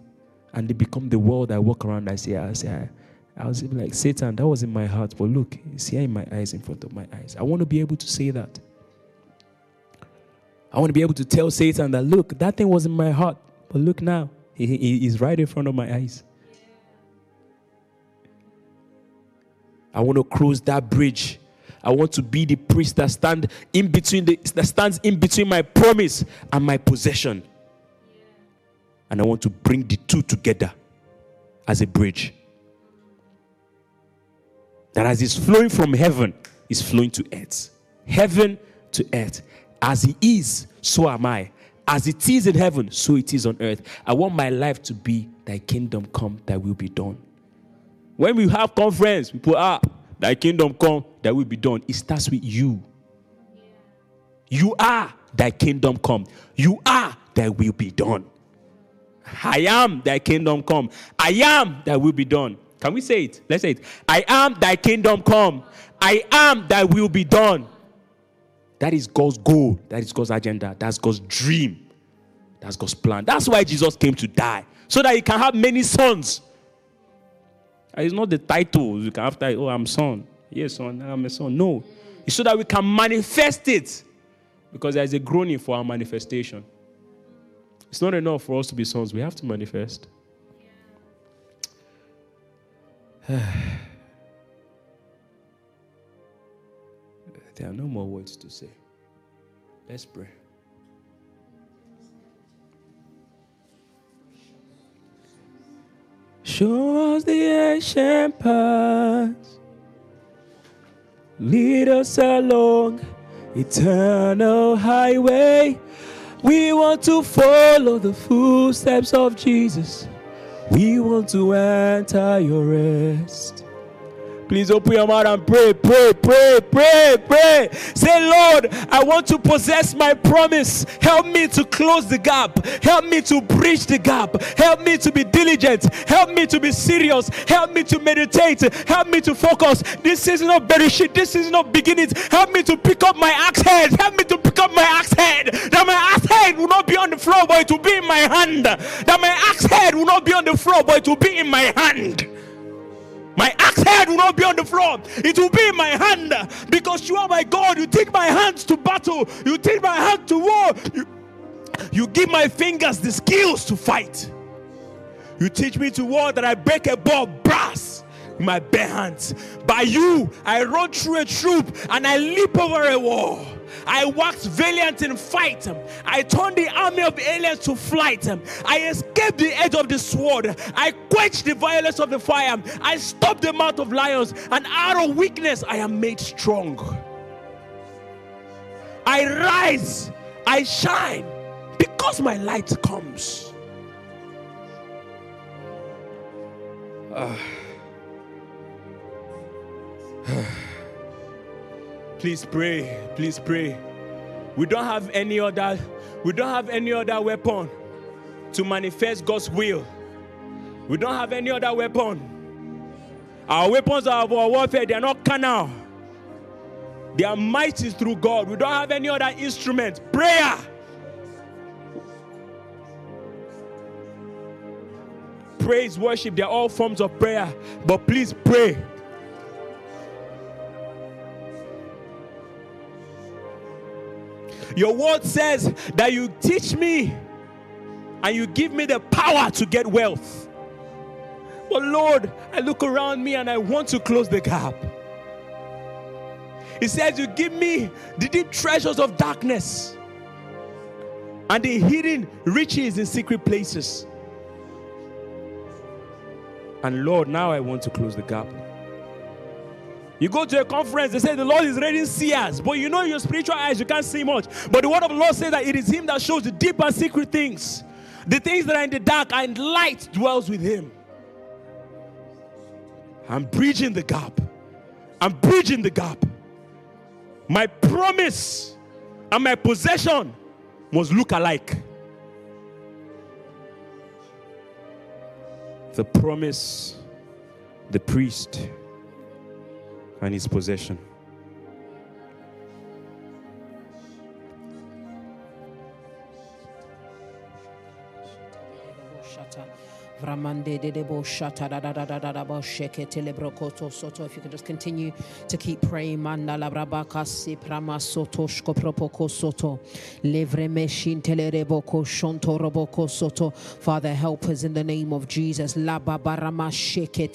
And they become the world I walk around. I say, I say, I, was like, Satan, that was in my heart. But look, it's here in my eyes, in front of my eyes. I want to be able to say that. I want to be able to tell Satan that, look, that thing was in my heart. But look now, he, he, he's right in front of my eyes. I want to cross that bridge. I want to be the priest that stand in between the, that stands in between my promise and my possession. And I want to bring the two together as a bridge. That as it's flowing from heaven, is flowing to earth. Heaven to earth. As he is, so am I. As it is in heaven, so it is on earth. I want my life to be thy kingdom come, thy will be done. When we have conference, people are ah, thy kingdom come, thy will be done. It starts with you. You are thy kingdom come. You are thy will be done. I am thy kingdom come. I am thy will be done. Can we say it? Let's say it. I am thy kingdom come. I am thy will be done. That is God's goal. That is God's agenda. That's God's dream. That's God's plan. That's why Jesus came to die. So that he can have many sons. And It's not the title you can have title, oh, I'm son. Yes, son, I'm a son. No. It's so that we can manifest it. Because there is a groaning for our manifestation. It's not enough for us to be sons. We have to manifest. there are no more words to say. Let's pray. Show us the ancient paths. Lead us along eternal highway. We want to follow the footsteps of Jesus. We want to enter your rest. Please open your mouth and pray, pray, pray, pray, pray. Say, Lord, I want to possess my promise. Help me to close the gap. Help me to bridge the gap. Help me to be diligent. Help me to be serious. Help me to meditate. Help me to focus. This is not bereshit. This is not beginnings. Help me to pick up my axe head. Help me to pick up my axe head. That my axe head will not be on the floor, but it will be in my hand. That my axe head will not be on the floor, but it will be in my hand. My axe head will not be on the floor. It will be in my hand because you are my God. You take my hands to battle. You take my hand to war. You, you give my fingers the skills to fight. You teach me to war that I break a ball brass with my bare hands. By you, I run through a troop and I leap over a wall. I waxed valiant in fight. I turned the army of aliens to flight. I escaped the edge of the sword. I quenched the violence of the fire. I stopped the mouth of lions. And out of weakness, I am made strong. I rise. I shine because my light comes. Please pray. Please pray. We don't have any other we don't have any other weapon to manifest God's will. We don't have any other weapon. Our weapons of our warfare, they are not carnal. They are mighty through God. We don't have any other instrument. Prayer. Praise, worship, they're all forms of prayer. But please pray. Your word says that you teach me and you give me the power to get wealth. But Lord, I look around me and I want to close the gap. He says, You give me the deep treasures of darkness and the hidden riches in secret places. And Lord, now I want to close the gap. You go to a conference, they say the Lord is ready to see us, but you know your spiritual eyes, you can't see much. But the word of the Lord says that it is Him that shows the deep and secret things, the things that are in the dark, and light dwells with Him. I'm bridging the gap. I'm bridging the gap. My promise and my possession must look alike. The promise, the priest, and his possession. Vramande de debo shata da da da da da da sheke soto. If you can just continue to keep praying, manda la prama soto shko propoko soto. Levre meshin telereboko shonto roboko soto. Father, help us in the name of Jesus. La sheke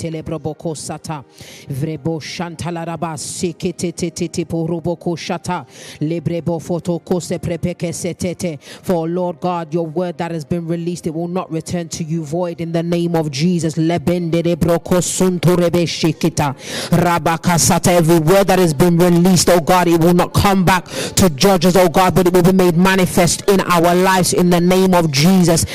sata. Vrebo shantala raba seke te te te te shata. Lebrebo foto kose prepeke setete. For Lord God, your word that has been released, it will not return to you void in the name of Jesus. Every word that has been released, oh God, it will not come back to judges, oh God, but it will be made manifest in our lives in the name of Jesus.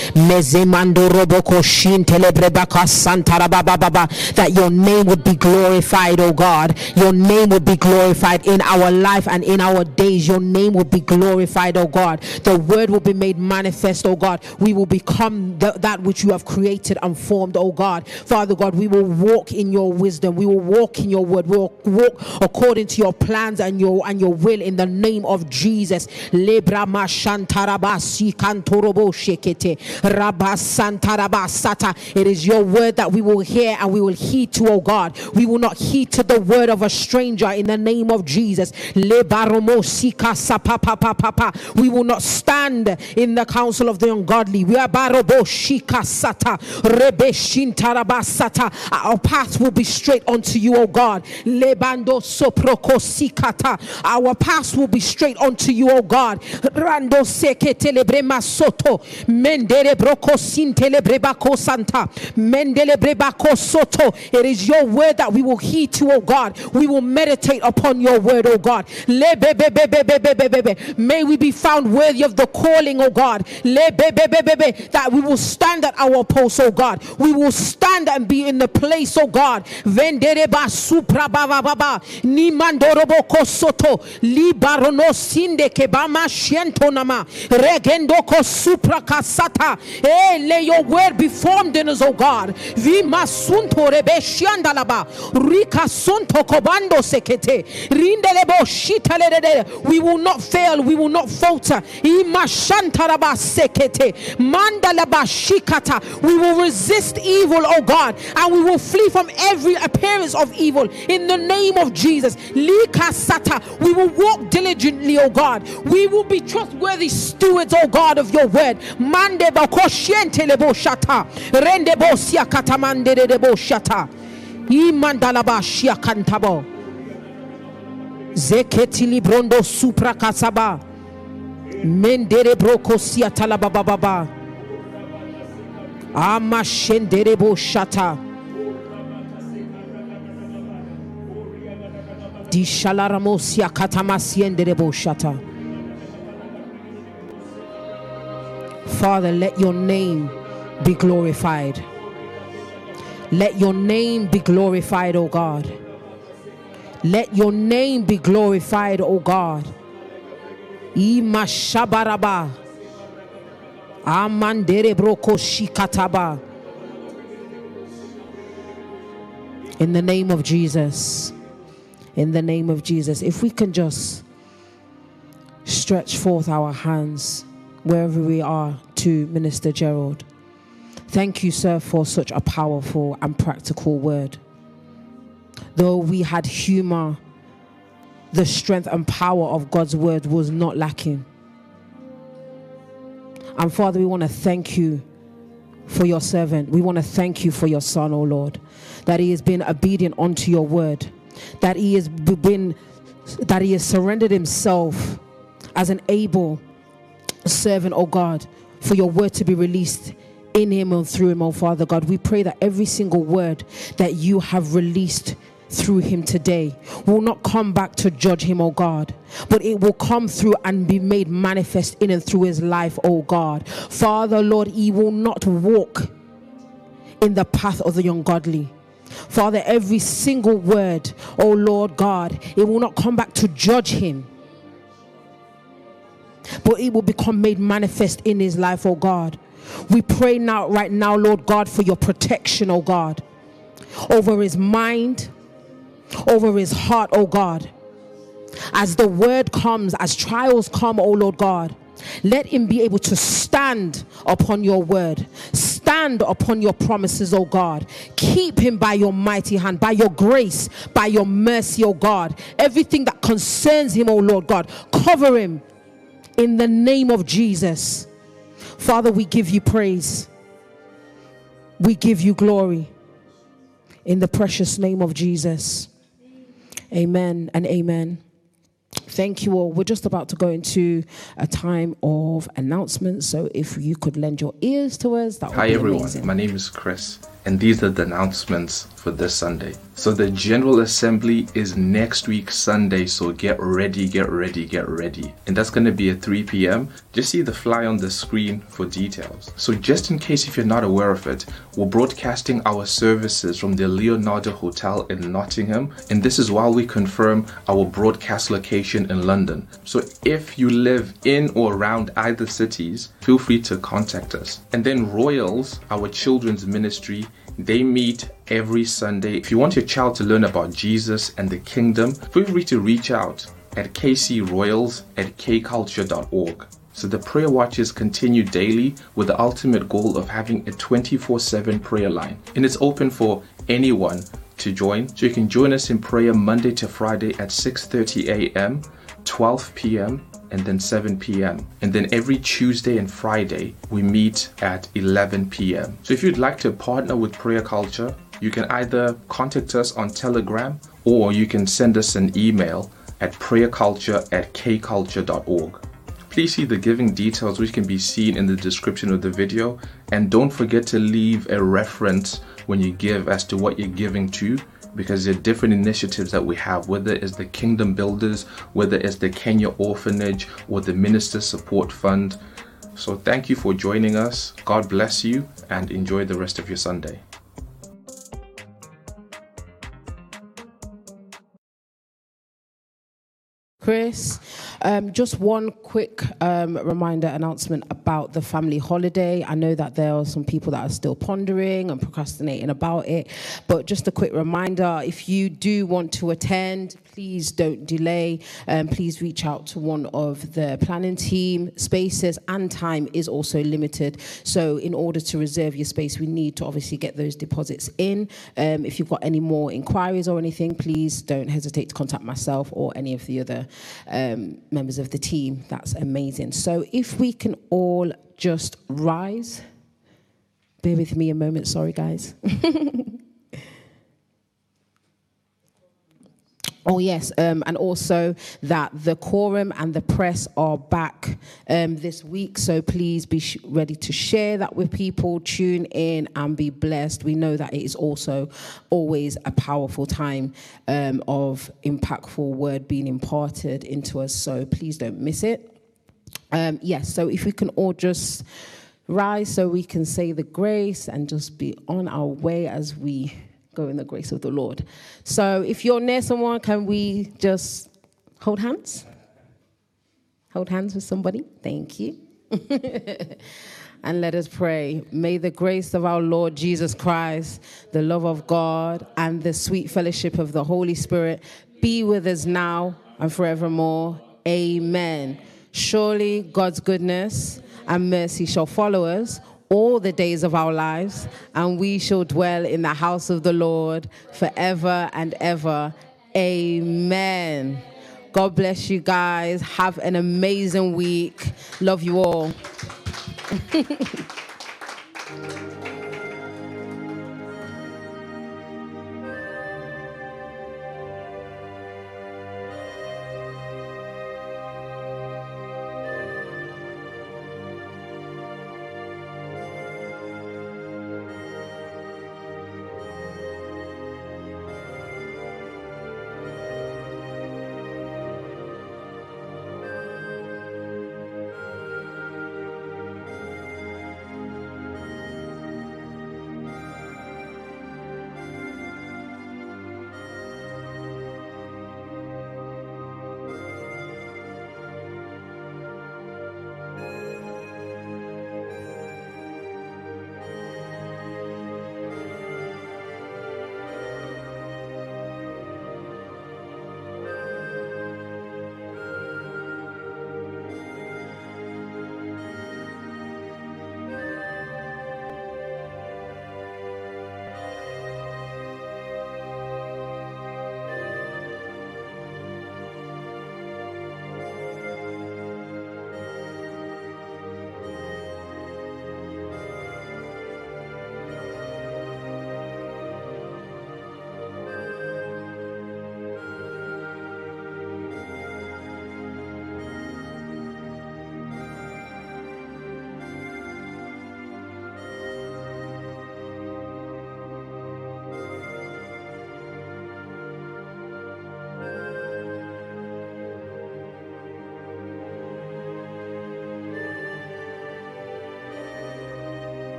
That your name would be glorified, oh God. Your name would be glorified in our life and in our days. Your name will be glorified, oh God. The word will be made manifest, oh God. We will become that which you have created and formed, oh God. Father God, we will walk in your wisdom. We will walk in your word. We will walk according to your plans and your and your will in the name of Jesus. Lebra. It is your word that we will hear and we will heed to, oh God. We will not heed to the word of a stranger in the name of Jesus. We will not stand in the counsel of the ungodly. We are our path will be straight unto you, O God. Soprokosikata. Our path will be straight unto you, O God. Rando telebrema soto. Mendele broko santa. Mendele soto. It is your word that we will heed to, O God. We will meditate upon your word, O God. May we be found worthy of the calling, O God. That we will stand at our post, O God. We will stand and be in the place, oh God. Vendereba supra baba baba. Ni mandorobo kosoto. Li barono sinde kebama shiento nama. Regendo supra kasata. Eh, let your word be formed in us, oh God. Rebe. Rika sunto kobando sekete. Rindelebo. We will not fail. We will not falter. Ima shantaraba sekete. Mandalaba shikata. We will resist evil, oh God, and we will flee from every appearance of evil in the name of Jesus. Lika sata. We will walk diligently, oh God. We will be trustworthy stewards, oh God, of your word. Mande bakoshiente lebo shata. Rende bosia katamande lebo shata. Imandalaba shia kantabo. Zeketi librondo supra kasaba. Mendere broko sia talababa. Amashenderebo shata. Dishalaramosia katamasienderebo shata. Father, let your name be glorified. Let your name be glorified, O God. Let your name be glorified, O God. Imashabaraba. Amandere broko shikataba. In the name of Jesus. In the name of Jesus. If we can just stretch forth our hands wherever we are to Minister Gerald. Thank Thank you, sir, for such a powerful and practical word. Though we had humor, the strength and power of God's word was not lacking. And Father, we want to thank you for your servant. We want to thank you for your son, oh Lord, that he has been obedient unto your word, that he has been, that he has surrendered himself as an able servant, oh God, for your word to be released in him and through him, oh Father God. We pray that every single word that you have released through him today will not come back to judge him, oh God, but it will come through and be made manifest in and through his life, oh God. Father, Lord, he will not walk in the path of the ungodly. Father, every single word, oh Lord God, it will not come back to judge him, but it will become made manifest in his life, oh God. We pray now, right now, Lord God, for your protection, oh God, over his mind, over his heart, oh God. As the word comes, as trials come, oh Lord God, let him be able to stand upon your word, stand upon your promises, oh God. Keep him by your mighty hand, by your grace, by your mercy, oh God. Everything that concerns him, oh Lord God, cover him in the name of Jesus. Father, we give you praise, we give you glory in the precious name of Jesus. Amen and amen. Thank you all. We're just about to go into a time of announcements. So if you could lend your ears to us, that would Hi be everyone, amazing. my name is Chris, and these are the announcements for this Sunday. So, the General Assembly is next week Sunday, so get ready, get ready, get ready. And that's going to be at 3 p.m. Just see the fly on the screen for details. So, just in case if you're not aware of it, we're broadcasting our services from the Leonardo Hotel in Nottingham, and this is while we confirm our broadcast location in London. So, if you live in or around either cities, feel free to contact us. And then Royals, our children's ministry, they meet every Sunday. If you want your child to learn about Jesus and the kingdom, feel free to reach out at kcroyals at kculture.org. So the prayer watches continue daily with the ultimate goal of having a 24 7 prayer line. And it's open for anyone to join. So you can join us in prayer Monday to Friday at 6:30 a.m., 12 p.m., and then 7 p.m. And then every Tuesday and Friday, we meet at 11 p.m. So if you'd like to partner with Prayer Culture, you can either contact us on Telegram or you can send us an email at prayerculture at kculture.org. Please see the giving details which can be seen in the description of the video and don't forget to leave a reference when you give as to what you're giving to because there are different initiatives that we have, whether it's the Kingdom Builders, whether it's the Kenya Orphanage, or the Minister Support Fund. So, thank you for joining us. God bless you and enjoy the rest of your Sunday. Chris. Um, just one quick um, reminder announcement about the family holiday. I know that there are some people that are still pondering and procrastinating about it, but just a quick reminder if you do want to attend, please don't delay. Um, please reach out to one of the planning team. Spaces and time is also limited. So, in order to reserve your space, we need to obviously get those deposits in. Um, if you've got any more inquiries or anything, please don't hesitate to contact myself or any of the other um, members of the team. That's amazing. So, if we can all just rise. Bear with me a moment, sorry, guys. Oh yes, um, and also that the quorum and the press are back um, this week. So please be sh- ready to share that with people. Tune in and be blessed. We know that it is also always a powerful time um, of impactful word being imparted into us. So please don't miss it. Um, yes. So if we can all just rise, so we can say the grace and just be on our way as we go in the grace of the Lord. So if you're near someone, can we just hold hands? Hold hands with somebody. Thank you. and let us pray. May the grace of our Lord Jesus Christ, the love of God, and the sweet fellowship of the Holy Spirit be with us now and forevermore. Amen. Surely God's goodness and mercy shall follow us all the days of our lives, and we shall dwell in the house of the Lord forever and ever. Amen. God bless you guys. Have an amazing week. Love you all.